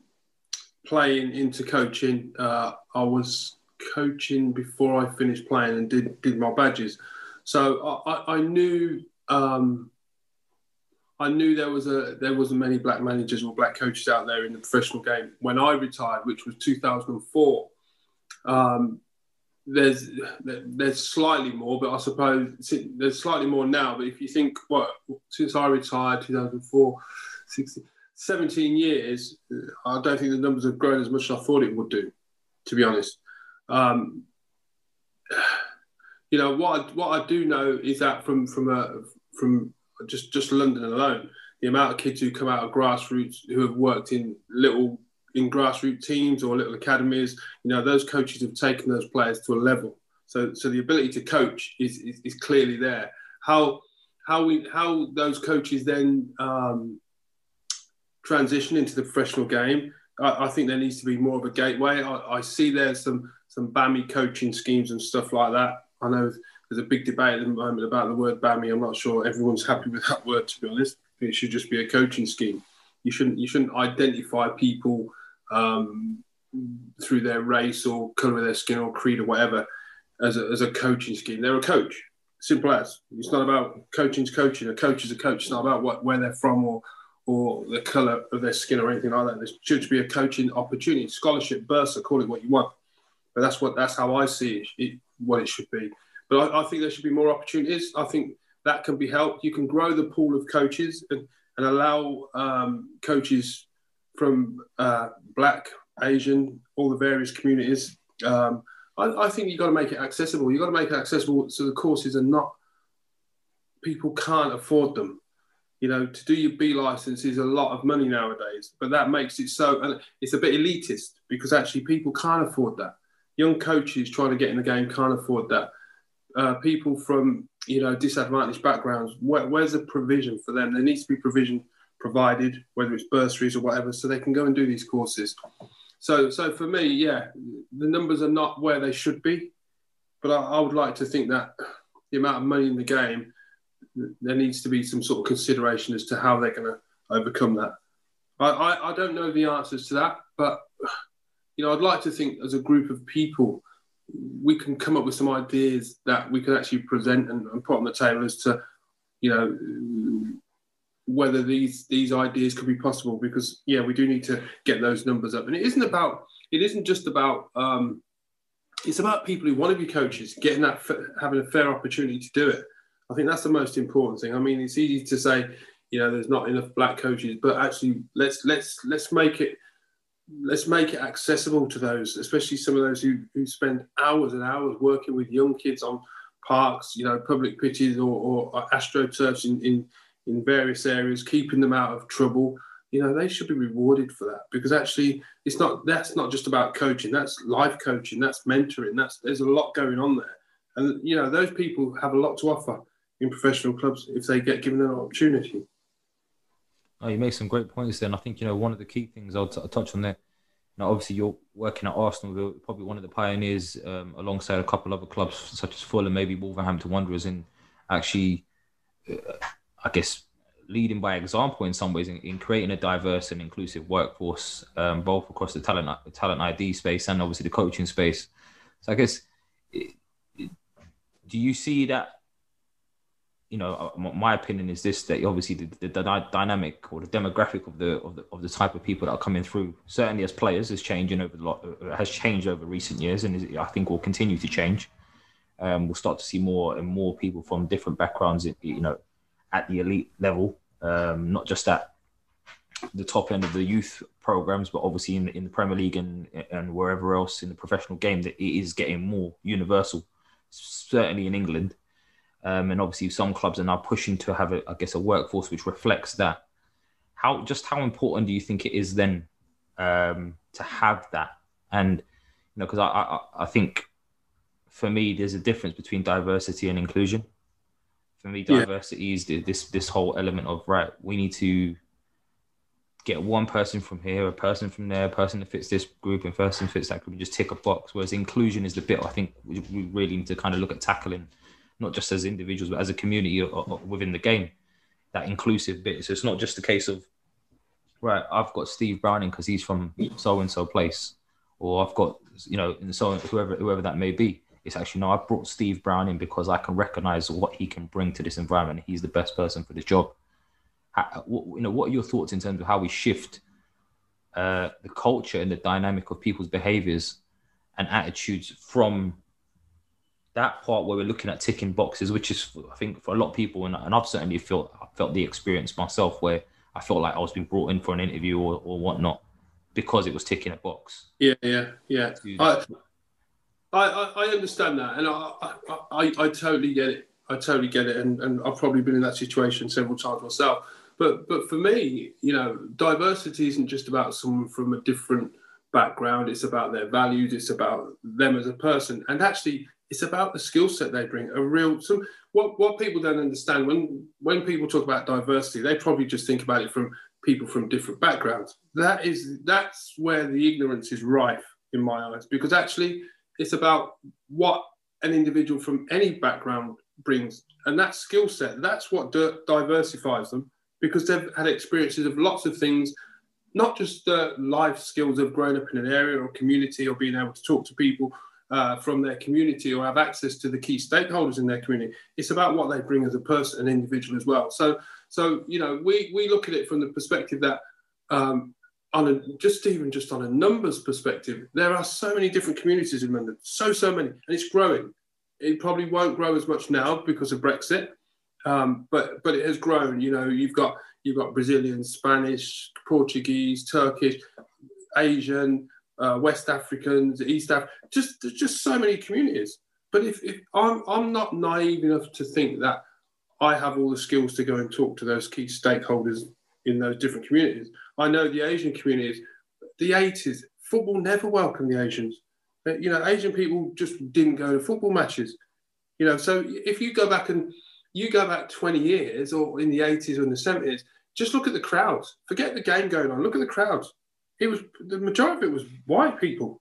playing into coaching. Uh, I was coaching before I finished playing and did did my badges, so I, I knew um, I knew there was a there wasn't many black managers or black coaches out there in the professional game when I retired, which was 2004. Um, there's there's slightly more, but I suppose there's slightly more now. But if you think what since I retired 2004, 16, 17 years, I don't think the numbers have grown as much as I thought it would do. To be honest, um, [sighs] you know what I, what I do know is that from from a from just just London alone, the amount of kids who come out of grassroots who have worked in little in grassroots teams or little academies, you know, those coaches have taken those players to a level. So, so the ability to coach is, is, is clearly there. How, how we, how those coaches then um, transition into the professional game, I, I, think there needs to be more of a gateway. I, I see there's some, some BAME coaching schemes and stuff like that. I know there's a big debate at the moment about the word BAME. I'm not sure everyone's happy with that word, to be honest. It should just be a coaching scheme. You shouldn't, you shouldn't identify people um, through their race or colour of their skin or creed or whatever as a, as a coaching scheme. They're a coach. Simple as. It's not about coaching's coaching. A coach is a coach. It's not about what, where they're from or or the colour of their skin or anything like that. There should be a coaching opportunity, scholarship, bursa, call it what you want. But that's what that's how I see it, it what it should be. But I, I, think there should be more opportunities. I think that can be helped. You can grow the pool of coaches and, and allow um, coaches from uh, black, Asian, all the various communities. Um, I, I, think you've got to make it accessible. You've got to make it accessible so the courses are not, people can't afford them. You know, to do your B license is a lot of money nowadays, but that makes it so, and it's a bit elitist because actually people can't afford that. Young coaches trying to get in the game can't afford that. Uh, people from, you know, disadvantaged backgrounds, where, where's the provision for them? There needs to be provision provided, whether it's bursaries or whatever, so they can go and do these courses. So, so for me, yeah, the numbers are not where they should be, but I, I would like to think that the amount of money in the game, there needs to be some sort of consideration as to how they're going to overcome that. I, I, I don't know the answers to that, but you know, I'd like to think as a group of people, we can come up with some ideas that we can actually present and, and put on the table as to, you know, whether these these ideas could be possible. Because yeah, we do need to get those numbers up, and it isn't about it isn't just about um, it's about people who want to be coaches getting that having a fair opportunity to do it. I think that's the most important thing. I mean, it's easy to say, you know, there's not enough black coaches, but actually, let's let's let's make it let's make it accessible to those, especially some of those who, who spend hours and hours working with young kids on parks, you know, public pitches or, or astroturfs in, in, in various areas, keeping them out of trouble. You know, they should be rewarded for that because actually it's not that's not just about coaching, that's life coaching, that's mentoring, that's there's a lot going on there. And you know, those people have a lot to offer in professional clubs if they get given an opportunity. Oh, you make some great points there. And I think, you know, one of the key things I'll, t- I'll touch on there, now, obviously, you're working at Arsenal, you're probably one of the pioneers um, alongside a couple other clubs such as Fulham, maybe Wolverhampton Wanderers, in actually, uh, I guess, leading by example in some ways in, in creating a diverse and inclusive workforce, um, both across the talent talent ID space and obviously the coaching space. So, I guess, it, it, do you see that you know, uh, my opinion is this: that obviously the, the, the, dynamic or the demographic of the, of the of the type of people that are coming through, certainly as players, is changing over the lot, uh, has changed over recent years, and is, I think will continue to change. Um, we'll start to see more and more people from different backgrounds, you know, at the elite level, um, not just at the top end of the youth programs, but obviously in the, in the Premier League and and wherever else in the professional game, that it is getting more universal. Certainly in England, um, and obviously some clubs are now pushing to have, a, I guess, a workforce which reflects that. How just how important do you think it is then um, to have that? And you know, because I, I I think for me there's a difference between diversity and inclusion. For me, diversity yeah. is this this whole element of right. We need to get one person from here, a person from there, a person that fits this group, and person fits that group, and just tick a box. Whereas inclusion is the bit I think we really need to kind of look at tackling not just as individuals, but as a community uh, uh, within the game. That inclusive bit. So it's not just a case of, right, I've got Steve Brown in because he's from so and so place, or I've got, you know, and so whoever whoever that may be. It's actually no, I brought Steve Brown in because I can recognize what he can bring to this environment. He's the best person for this job. How, uh, you know, what are your thoughts in terms of how we shift uh, the culture and the dynamic of people's behaviors and attitudes from that part where we're looking at ticking boxes, which is I think for a lot of people, and, and I've certainly felt felt the experience myself where I felt like I was being brought in for an interview or, or whatnot because it was ticking a box. Yeah, yeah, yeah. I, I, I understand that, and I, I, I, totally get it. I totally get it, and, and I've probably been in that situation several times myself. But but for me, you know, diversity isn't just about someone from a different background. It's about their values. It's about them as a person, and actually it's about the skill set they bring. A real some what what people don't understand when when people talk about diversity, they probably just think about it from people from different backgrounds. That is that's where the ignorance is rife in my eyes because actually it's about what an individual from any background brings and that skill set that's what diversifies them because they've had experiences of lots of things not just the life skills of growing up in an area or community or being able to talk to people uh, from their community or have access to the key stakeholders in their community. It's about what they bring as a person, an individual as well. So, so you know, we we look at it from the perspective that um, on a just even just on a numbers perspective, there are so many different communities in London, so so many, and it's growing. It probably won't grow as much now because of Brexit, um, but but it has grown. You know, you've got you've got Brazilian, Spanish, Portuguese, Turkish, Asian, uh, West Africans, East Africa, just just so many communities. But if, if I'm I'm not naive enough to think that I have all the skills to go and talk to those key stakeholders in those different communities. I know the Asian communities, the 80s, football never welcomed the Asians. Uh, you know, Asian people just didn't go to football matches. You know, so if you go back and you go back 20 years or in the 80s or in the 70s, just look at the crowds. Forget the game going on. Look at the crowds it was the majority of it was white people.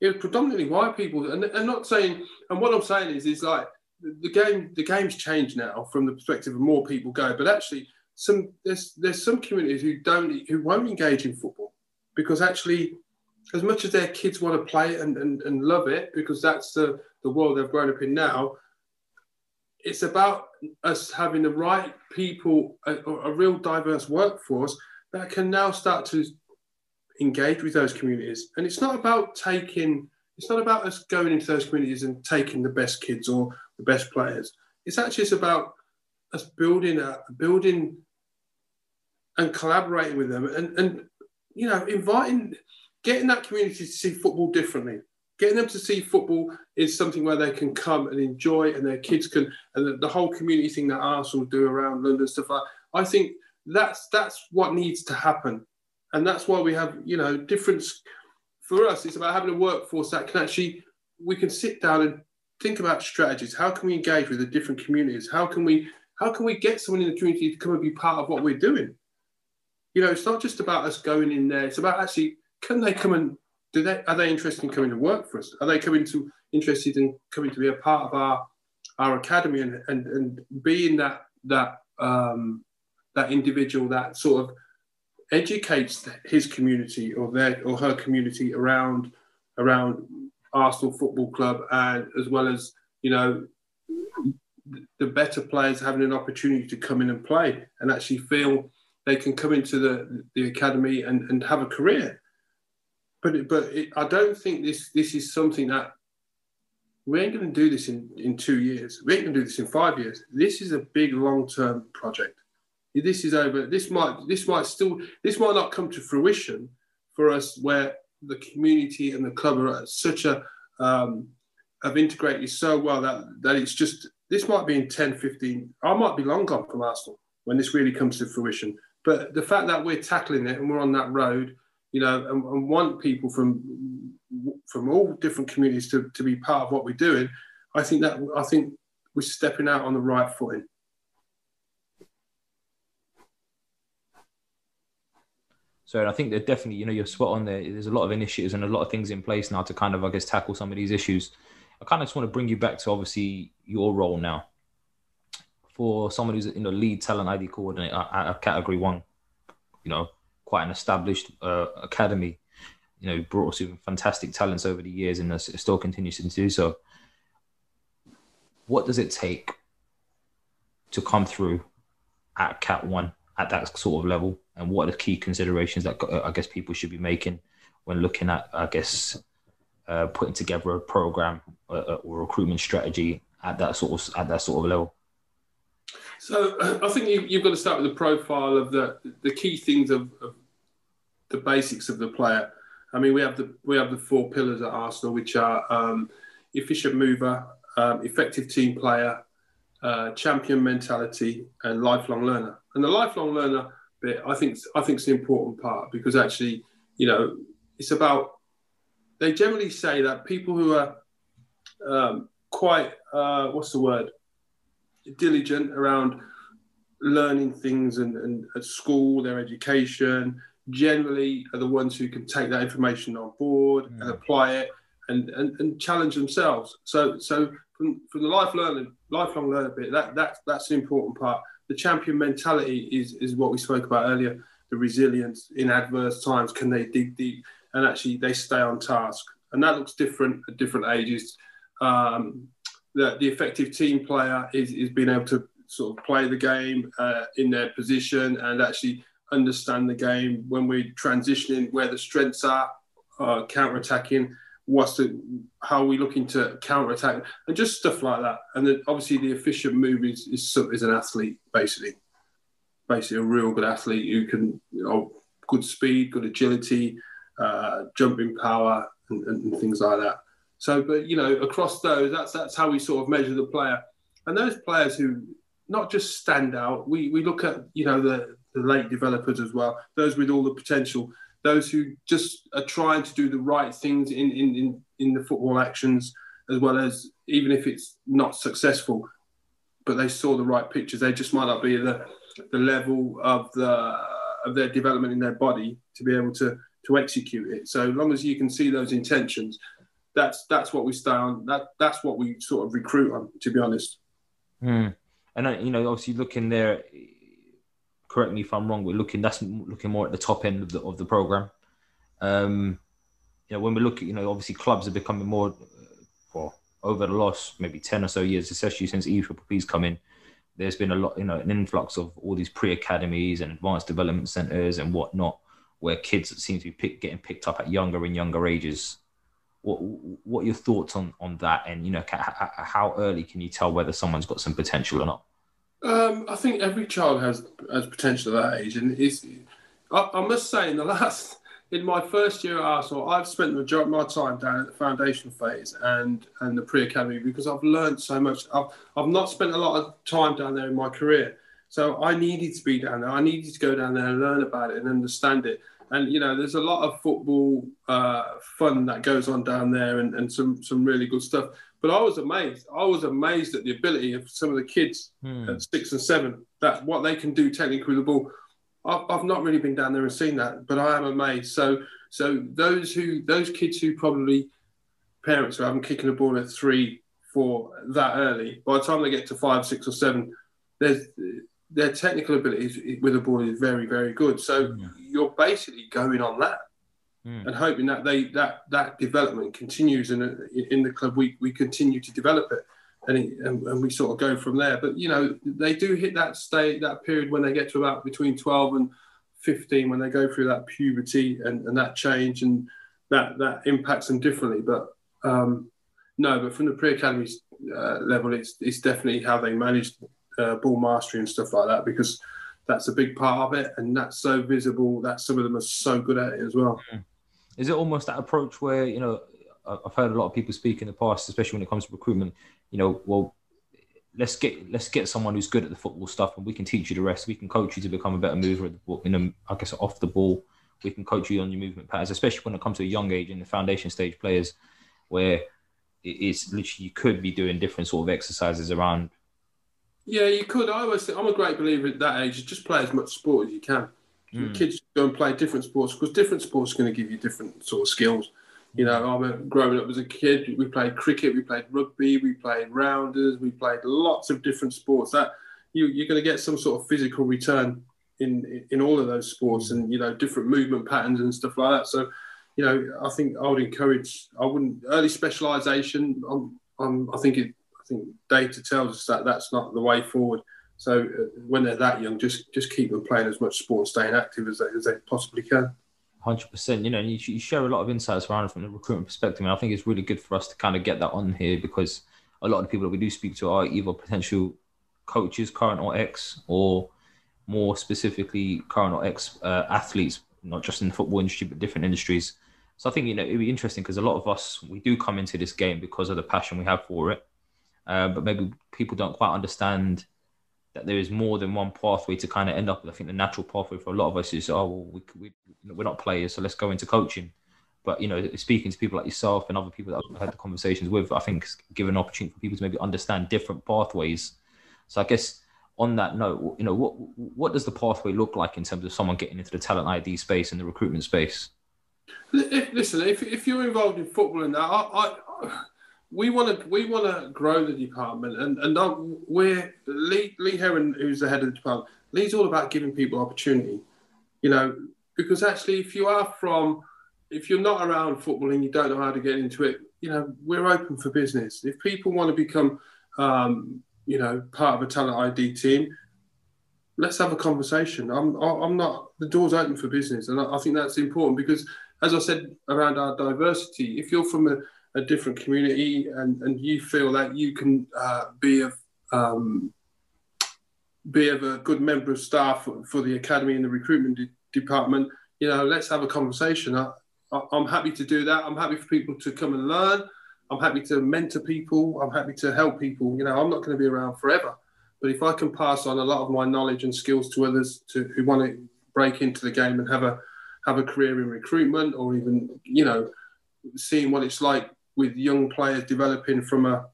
It was predominantly white people, and and not saying. And what I'm saying is, is like the game. The game's changed now from the perspective of more people go, but actually, some there's there's some communities who don't who won't engage in football because actually as much as their kids want to play and, and, and love it because that's the, the world they've grown up in now, it's about us having the right people, a, a real diverse workforce that can now start to engage with those communities. And it's not about taking, it's not about us going into those communities and taking the best kids or the best players. It's actually it's about us building a building and collaborating with them and, and you know inviting getting that community to see football differently getting them to see football is something where they can come and enjoy and their kids can and the, the whole community thing that arsenal do around london stuff i think that's that's what needs to happen and that's why we have you know difference for us it's about having a workforce that can actually we can sit down and think about strategies. How can we engage with the different communities? How can we how can we get someone in the community to come and be part of what we're doing? You know it's not just about us going in there it's about actually can they come and do they are they interested in coming to work for us? Are they coming to interested in coming to be a part of our our academy and and, and being that that um that individual that sort of educates his community or their or her community around around Arsenal Football Club and as well as you know the better players having an opportunity to come in and play and actually feel they can come into the, the academy and, and have a career. But but it, I don't think this this is something that we ain't going to do this in, in two years. We ain't going to do this in five years. This is a big long term project. This is over. This might this might still this might not come to fruition for us where the community and the club are at such a um, have integrated so well that that it's just this might be in 10, 15. I might be long gone from Arsenal when this really comes to fruition. But the fact that we're tackling it and we're on that road, you know, and, and want people from from all different communities to, to be part of what we're doing, I think that I think we're stepping out on the right footing. So I think that definitely, you know, you're spot on there. There's a lot of initiatives and a lot of things in place now to kind of, I guess, tackle some of these issues. I kind of just want to bring you back to obviously your role now for someone who's you know lead talent ID coordinator at a category one, you know, quite an established uh, academy. You know, brought us some fantastic talents over the years and still continues to do so. What does it take to come through at Cat One at that sort of level, and what are the key considerations that uh, I guess people should be making when looking at, I guess, uh, putting together a program uh, uh, or recruitment strategy at that sort of at that sort of level? So I think you, have got to start with the profile of the the key things of, of, the basics of the player. I mean, we have the we have the four pillars at Arsenal, which are um, efficient mover, um, effective team player, champion mentality, and lifelong learner. And the lifelong learner bit, I think, I think is an important part because actually, you know, it's about. They generally say that people who are um, quite uh, what's the word diligent around learning things and, and at school, their education, generally are the ones who can take that information on board mm. and apply it and, and, and challenge themselves. So so from, from the life learning, lifelong learner bit, that, that that's an important part. The champion mentality is is what we spoke about earlier. The resilience in adverse times, can they dig deep and actually they stay on task? And that looks different at different ages. Um, that the effective team player is, is being able to sort of play the game uh, in their position and actually understand the game when we're transitioning where the strengths are, uh, counter attacking, what's the how are we looking to counter attack and just stuff like that. And then obviously the efficient move is, is, is an athlete basically, basically a real good athlete who can you know good speed, good agility, uh, jumping power, and, and things like that. So, but you know, across those, that's that's how we sort of measure the player. And those players who not just stand out, we we look at you know the the late developers as well, those with all the potential, those who just are trying to do the right things in in in, in the football actions, as well as even if it's not successful, but they saw the right pictures. They just might not be the the level of the of their development in their body to be able to to execute it. So long as you can see those intentions, that's that's what we stay on. That that's what we sort of recruit on. To be honest. Mm. And uh, you know, obviously, looking there. Correct me if I'm wrong. We're looking. That's looking more at the top end of the of the program. Um, you know, when we look at, you know, obviously clubs are becoming more, uh, well, over the last maybe 10 or so years, especially since EPP's come in, there's been a lot, you know, an influx of all these pre-academies and advanced development centers and whatnot, where kids seem to be pick, getting picked up at younger and younger ages. What what are your thoughts on on that? And you know, how early can you tell whether someone's got some potential or not? Um, I think every child has has potential at that age, and. I, I must say, in the [laughs] last in my first year at Arsenal, I've spent the majority of my time down at the foundation phase and, and the pre academy because I've learned so much. I've, I've not spent a lot of time down there in my career. So I needed to be down there. I needed to go down there and learn about it and understand it. And, you know, there's a lot of football uh, fun that goes on down there and, and some, some really good stuff. But I was amazed. I was amazed at the ability of some of the kids hmm. at six and seven, that what they can do technically with the ball. I've, I've not really been down there and seen that, but I am amazed. So, so those who those kids who probably parents who haven't kicking the ball at three, four that early, by the time they get to five, six, or seven, there's their technical ability with the ball is very, very good. So yeah. you're basically going on that mm. and hoping that they that that development continues and in the club we we continue to develop it and, it, and, and we sort of go from there. But you know, they do hit that state, that period when they get to about between 12 and 15, when they go through that puberty and, and that change, and that that impacts them differently. But um, no, but from the pre-academy uh, level, it's it's definitely how they manage uh, ball mastery and stuff like that because that's a big part of it, and that's so visible that some of them are so good at it as well. Mm. Is it almost that approach where you know I've heard a lot of people speak in the past, especially when it comes to recruitment. You know, well, let's get let's get someone who's good at the football stuff, and we can teach you the rest. We can coach you to become a better mover at the ball, in a, I guess off the ball. We can coach you on your movement patterns, especially when it comes to a young age in the foundation stage players, where it's literally you could be doing different sort of exercises around. Yeah, you could. I always think I'm a great believer at that age. Just play as much sport as you can. Mm. Kids go and play different sports because different sports are going to give you different sort of skills. You know, I remember growing up as a kid, we played cricket, we played rugby, we played rounders, we played lots of different sports. That you, you're going to get some sort of physical return in in all of those sports, and you know, different movement patterns and stuff like that. So, you know, I think I would encourage. I wouldn't early specialisation. I'm, I'm, I think it. I think data tells us that that's not the way forward. So uh, when they're that young, just just keep them playing as much sport, staying active as they, as they possibly can hundred percent. You know, you, you, share a lot of insights around from the recruitment perspective, and I think it's really good for us to kind of get that on here because a lot of the people that we do speak to are either potential coaches, current or ex, or more specifically current or ex uh, athletes, not just in the football industry but different industries. So I think you know it'd be interesting because a lot of us we do come into this game because of the passion we have for it, uh, but maybe people don't quite understand that there is more than one pathway to kind of end up. I think the natural pathway for a lot of us is, oh, well, we, we, we're not players, so let's go into coaching. But you know, speaking to people like yourself and other people that I've had the conversations with, I think give an opportunity for people to maybe understand different pathways. So I guess on that note, you know, what what does the pathway look like in terms of someone getting into the talent ID space and the recruitment space? Listen, if, if you're involved in football and that, I, I we want to we want to grow the department, and and we're Lee Lee Heron, who's the head of the department. Lee's all about giving people opportunity, you know, because actually, if you are from, if you're not around football and you don't know how to get into it, you know, we're open for business. If people want to become, um, you know, part of a talent ID team, let's have a conversation. I'm I'm not the door's open for business, and I, I think that's important because, as I said around our diversity, if you're from a a different community and, and you feel that you can uh, be of um, be of a good member of staff for, for the academy and the recruitment de- department, you know, let's have a conversation. I, am happy to do that. I'm happy for people to come and learn. I'm happy to mentor people. I'm happy to help people. You know, I'm not going to be around forever, but if I can pass on a lot of my knowledge and skills to others to, who want to break into the game and have a have a career in recruitment or even you know seeing what it's like with young players developing from a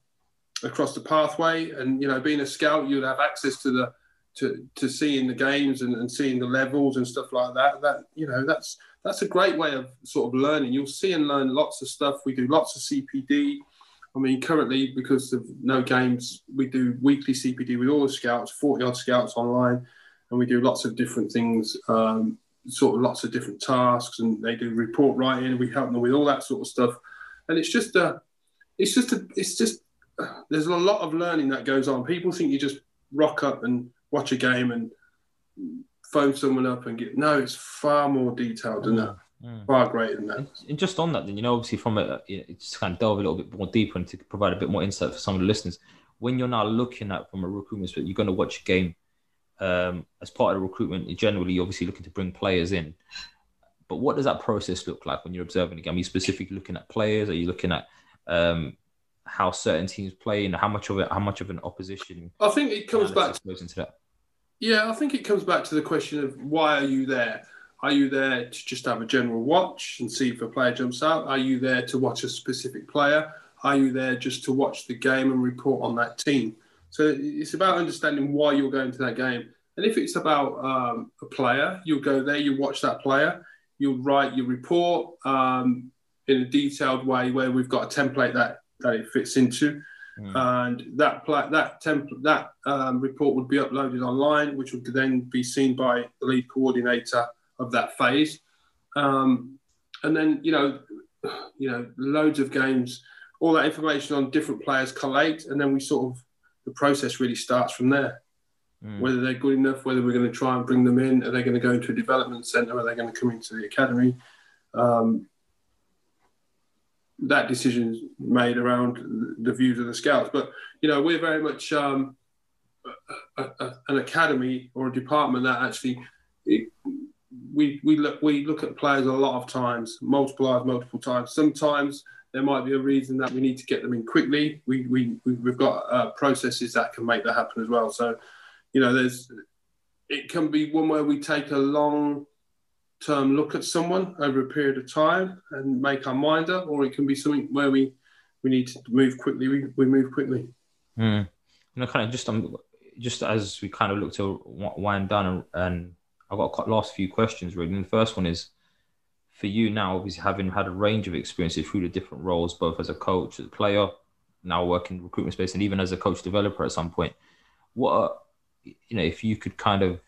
across the pathway. And you know being a scout you'd have access to the to to seeing the games and, and seeing the levels and stuff like that. That you know that's that's a great way of sort of learning. You'll see and learn lots of stuff. We do lots of cpd i mean currently because of no games we do weekly cpd with all the scouts 40 odd scouts online. And we do lots of different things um, sort of lots of different tasks, and they do report writing. We help them with all that sort of stuff, and it's just a, it's just a, it's just there's a lot of learning that goes on. People think you just rock up and watch a game and phone someone up and get no. It's far more detailed than that. Mm. Far greater than that. And just on that, then you know, obviously, from a just kind of delve a little bit more deeper and to provide a bit more insight for some of the listeners. When you're now looking at from a recruitment perspective, you're going to watch a game um, as part of the recruitment. Generally, you're obviously looking to bring players in. But what does that process look like when you're observing a game? Are you specifically looking at players? Are you looking at um, how certain teams play and how much of it, how much of an opposition? I think it comes back to, into that. Yeah, I think it comes back to the question of why are you there? Are you there to just have a general watch and see if a player jumps out? Are you there to watch a specific player? Are you there just to watch the game and report on that team? So it's about understanding why you're going to that game. And if it's about um, a player, you'll go there, you watch that player, you'll write your report um, in a detailed way where we've got a template that, that it fits into. Mm. And that that temp- that um, report would be uploaded online, which would then be seen by the lead coordinator of that phase. Um, and then you know, you know, loads of games, all that information on different players collate, and then we sort of the process really starts from there. Mm. Whether they're good enough, whether we're going to try and bring them in, are they going to go into a development centre, are they going to come into the academy? Um, that decision is made around the views of the scouts. But you know, we're very much um, a, a, an academy or a department that actually it, we we look we look at players a lot of times, multiple eyes, multiple times. Sometimes there might be a reason that we need to get them in quickly. We we we've got uh, processes that can make that happen as well. So, you know, there's it can be one where we take a long term look at someone over a period of time and make our mind up, or it can be something where we we need to move quickly. We, we move quickly. Mm. You know, kind of just um, just as we kind of look to wind down and, and I've got a last few questions really. And the first one is for you now, obviously having had a range of experiences through the different roles, both as a coach, as a player, now working in recruitment space, and even as a coach developer at some point. What are, you know, if you could kind of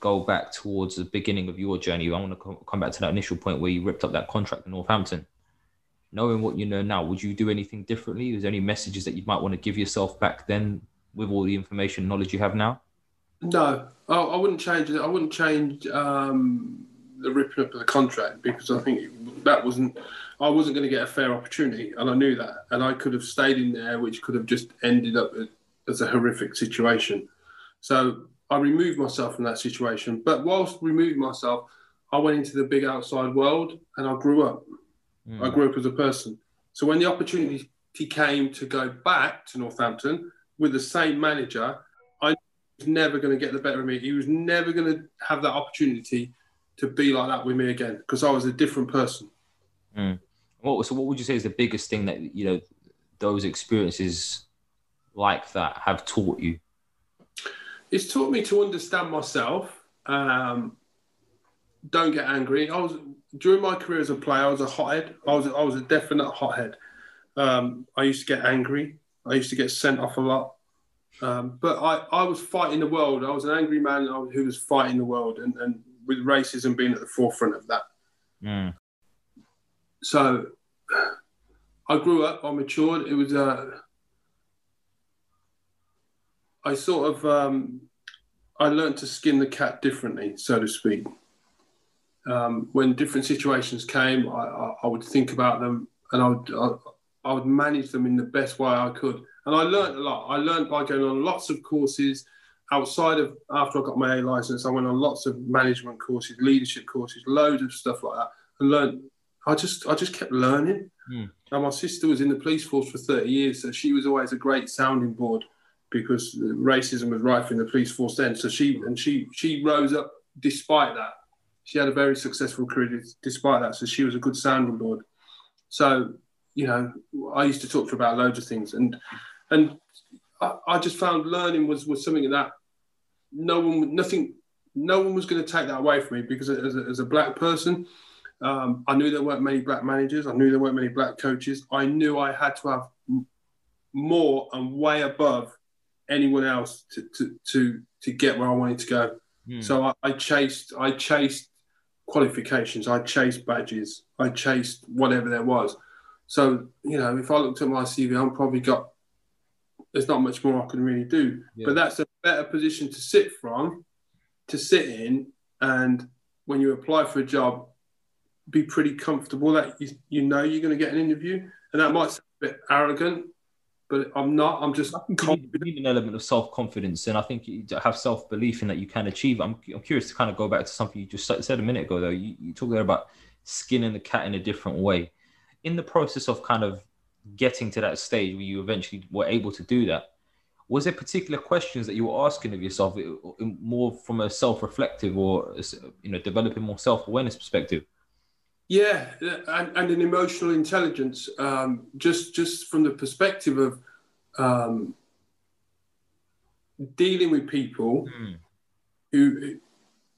go back towards the beginning of your journey, I want to come back to that initial point where you ripped up that contract in Northampton. Knowing what you know now, would you do anything differently? Is there any messages that you might want to give yourself back then with all the information knowledge you have now? No, I, I wouldn't change it. I wouldn't change um, the ripping up of the contract because I think that wasn't. I wasn't going to get a fair opportunity, and I knew that. And I could have stayed in there, which could have just ended up as a horrific situation. So I removed myself from that situation. But whilst removing myself, I went into the big outside world and I grew up. Mm. I grew up as a person. So when the opportunity came to go back to Northampton with the same manager, I was never going to get the better of me. He was never going to have that opportunity to be like that with me again because I was a different person. Mm. What, so, what would you say is the biggest thing that you know those experiences like that have taught you? It's taught me to understand myself. Um, don't get angry. I was during my career as a player. I was a hothead. I was I was a definite hothead. Um, I used to get angry. I used to get sent off a lot. Um, but I, I was fighting the world. I was an angry man who was fighting the world, and, and with racism being at the forefront of that. Mm. So I grew up. I matured. It was a. I sort of um, I learned to skin the cat differently, so to speak. Um, when different situations came, I, I, I, would think about them, and I would I, I would manage them in the best way I could and I learned a lot. I learned by going on lots of courses outside of after I got my A license. I went on lots of management courses, leadership courses, loads of stuff like that, and learned. I just I just kept learning. Mm. And my sister was in the police force for 30 years, so she was always a great sounding board because racism was rife in the police force then. So she and she she rose up despite that. She had a very successful career despite that. So she was a good sounding board. So you know, I used to talk to her about loads of things, and and I, I just found learning was was something that no one, nothing, no one was going to take that away from me because as a, as a black person, um, I knew there weren't many black managers. I knew there weren't many black coaches. I knew I had to have more and way above anyone else to, to, to, to get where I wanted to go. Mm. So I, I chased, I chased qualifications, I chased badges, I chased whatever there was. So you know, if I looked at my CV, I'm probably got. There's not much more I can really do, yeah. but that's a better position to sit from, to sit in, and when you apply for a job, be pretty comfortable that you, you know you're going to get an interview, and that might sound a bit arrogant, but I'm not. I'm just. You need an element of self confidence, and I think you have self belief in that you can achieve. I'm, I'm curious to kind of go back to something you just said a minute ago, though. You, you talked there about skinning the cat in a different way. In the process of kind of getting to that stage where you eventually were able to do that, was there particular questions that you were asking of yourself, more from a self reflective or you know developing more self awareness perspective? Yeah, and, and an emotional intelligence, um, just just from the perspective of um, dealing with people mm. who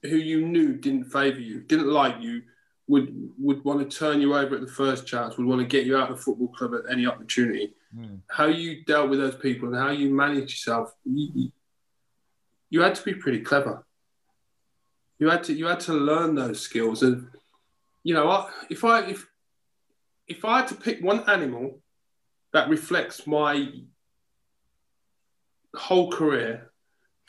who you knew didn't favour you, didn't like you, would would want to turn you over at the first chance, would want to get you out of the football club at any opportunity. Mm. How you dealt with those people and how you managed yourself, you, you had to be pretty clever. You had to you had to learn those skills and you know, if I if if I had to pick one animal that reflects my whole career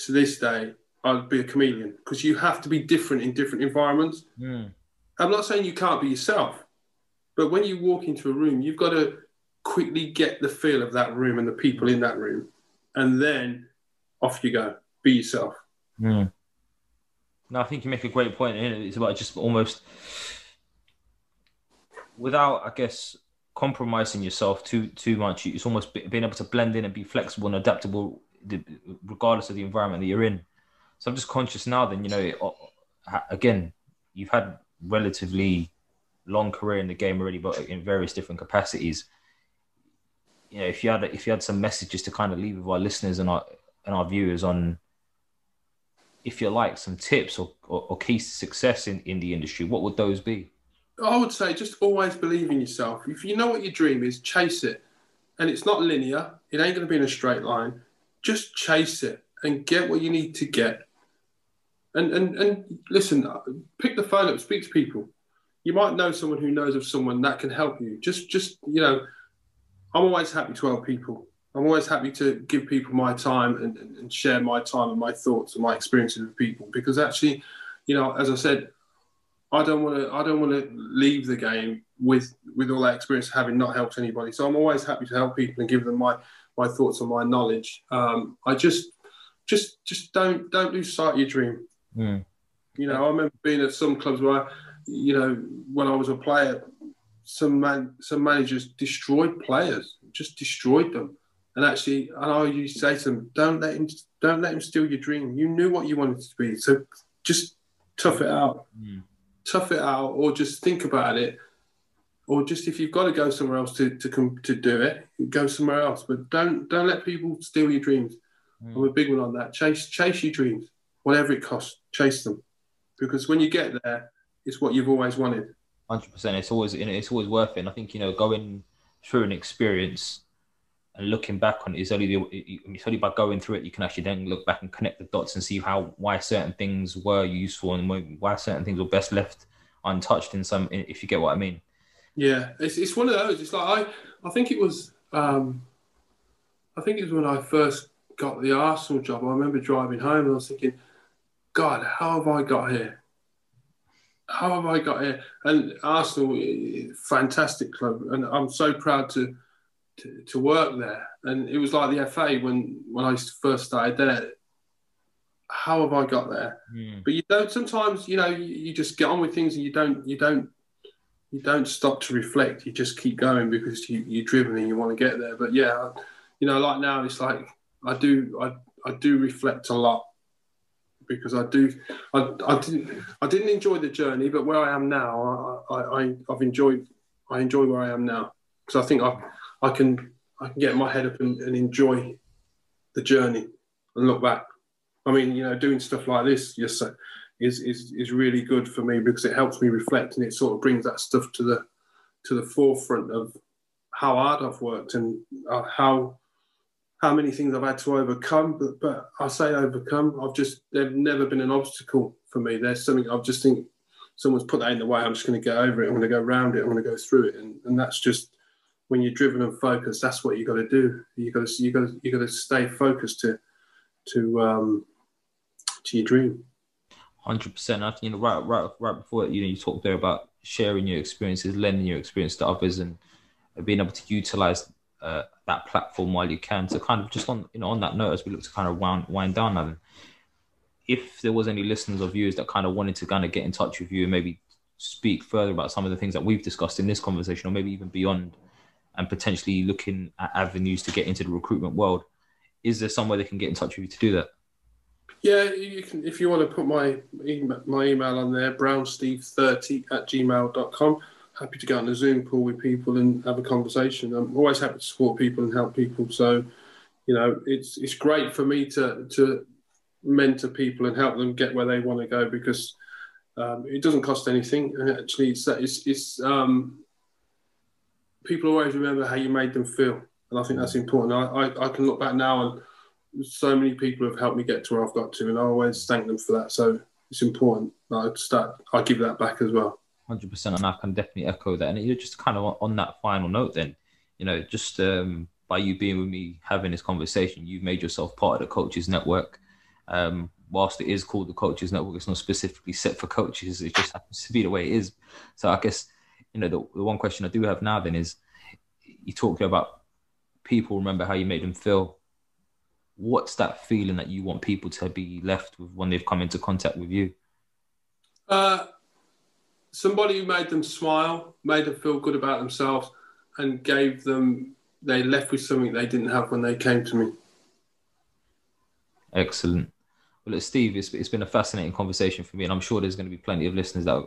to this day, I'd be a chameleon because you have to be different in different environments. Mm. I'm not saying you can't be yourself, but when you walk into a room, you've got to quickly get the feel of that room and the people in that room, and then off you go. Be yourself. Mm. No, I think you make a great point. It's about just almost without, I guess, compromising yourself too too much. It's almost being able to blend in and be flexible and adaptable, regardless of the environment that you're in. So I'm just conscious now. Then you know, again, you've had relatively long career in the game already, but in various different capacities. You know, if you had if you had some messages to kind of leave with our listeners and our and our viewers on, if you like, some tips or, or, or keys to success in, in the industry, what would those be? I would say just always believe in yourself. If you know what your dream is, chase it. And it's not linear, it ain't going to be in a straight line. Just chase it and get what you need to get. And, and, and listen, pick the phone up, speak to people. You might know someone who knows of someone that can help you. Just, just you know, I'm always happy to help people. I'm always happy to give people my time and, and, and share my time and my thoughts and my experiences with people because actually, you know, as I said, I don't want to. I don't want to leave the game with with all that experience having not helped anybody. So I'm always happy to help people and give them my my thoughts and my knowledge. Um, I just just just don't don't lose sight of your dream. Mm. You know, I remember being at some clubs where, you know, when I was a player, some man some managers destroyed players, just destroyed them. And actually, and I used to say to them, "Don't let him, don't let him steal your dream. You knew what you wanted to be, so just tough it out." Mm tough it out or just think about it. Or just if you've got to go somewhere else to to come to do it go somewhere else. But don't don't let people steal your dreams. Mm. i'm a big one on that. Chase chase your dreams whatever it costs chase them. Because when you get there it's what you've always wanted. 100% it's always it's always worth it. And i think you know going through an experience and looking back on it is only the, it's only by going through it you can actually then look back and connect the dots and see how why certain things were useful and why certain things were best left untouched in some if you get what I mean. Yeah, it's, it's one of those. It's like I I think it was um, I think it was when I first got the Arsenal job. I remember driving home and I was thinking, God, how have I got here? How have I got here? And Arsenal, fantastic club, and I'm so proud to to, to work there. And it was like the FA when when I first started there. How have I got there? Mm. But you don't. Sometimes you know you, you just get on with things and you don't you don't you don't stop to reflect. You just keep going because you, you're driven and you want to get there. But yeah, you know, like now it's like I do I, I do reflect a lot because I do I, I didn't I didn't enjoy the journey, but where I am now, I, I I've enjoyed I enjoy where I am now because I think I've I can I can get my head up and, and enjoy the journey and look back. I mean, you know, doing stuff like this, yes, is is is really good for me because it helps me reflect and it sort of brings that stuff to the to the forefront of how hard I've worked and uh, how how many things I've had to overcome, but, but I say overcome. I've just they've never been an obstacle for me. There's something I've just think someone's put that in the way. I'm just going to get over it. I'm going to go around it. I'm going to go through it, and, and that's just when you're driven and focused. That's what you got to do. You got to you got you got to stay focused to to um to your dream. Hundred percent. I think you know right right right before you know you talked there about sharing your experiences, lending your experience to others, and being able to utilize uh, that platform while you can. So kind of just on you know on that note, as we look to kind of wind wind down now, if there was any listeners or viewers that kind of wanted to kind of get in touch with you and maybe speak further about some of the things that we've discussed in this conversation, or maybe even beyond, and potentially looking at avenues to get into the recruitment world, is there somewhere they can get in touch with you to do that? Yeah, you can if you want to put my email, my email on there, brownsteve30 at gmail.com happy to go on a Zoom call with people and have a conversation. I'm always happy to support people and help people. So, you know, it's it's great for me to to mentor people and help them get where they want to go because um, it doesn't cost anything. And actually, it's it's, it's um, people always remember how you made them feel, and I think that's important. I, I, I can look back now and so many people have helped me get to where I've got to, and I always thank them for that. So it's important. I start. I give that back as well hundred percent, and I can definitely echo that. And you're just kind of on that final note, then, you know, just um, by you being with me having this conversation, you've made yourself part of the coaches network. Um, whilst it is called the coaches network, it's not specifically set for coaches. It just happens to be the way it is. So I guess you know the, the one question I do have now then is, you talked about people remember how you made them feel. What's that feeling that you want people to be left with when they've come into contact with you? Uh, somebody who made them smile, made them feel good about themselves, and gave them they left with something they didn't have when they came to me. Excellent. Well, Steve, it's, it's been a fascinating conversation for me, and I'm sure there's going to be plenty of listeners that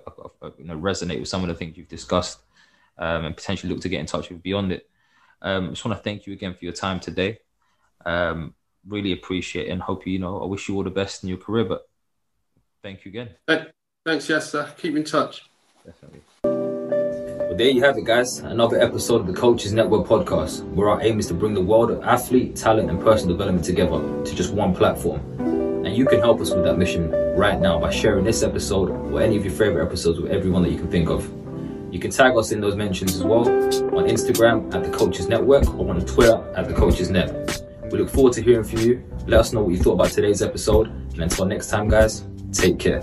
you know, resonate with some of the things you've discussed um, and potentially look to get in touch with beyond it. Um, I just want to thank you again for your time today. Um, really appreciate it and hope you, you know, I wish you all the best in your career, but thank you again. Thanks, Yasser. Keep in touch. Definitely. Well, there you have it, guys. Another episode of the Coaches Network podcast, where our aim is to bring the world of athlete, talent, and personal development together to just one platform. And you can help us with that mission right now by sharing this episode or any of your favorite episodes with everyone that you can think of. You can tag us in those mentions as well on Instagram at the Coaches Network or on Twitter at the Coaches Net. We look forward to hearing from you. Let us know what you thought about today's episode. And until next time, guys, take care.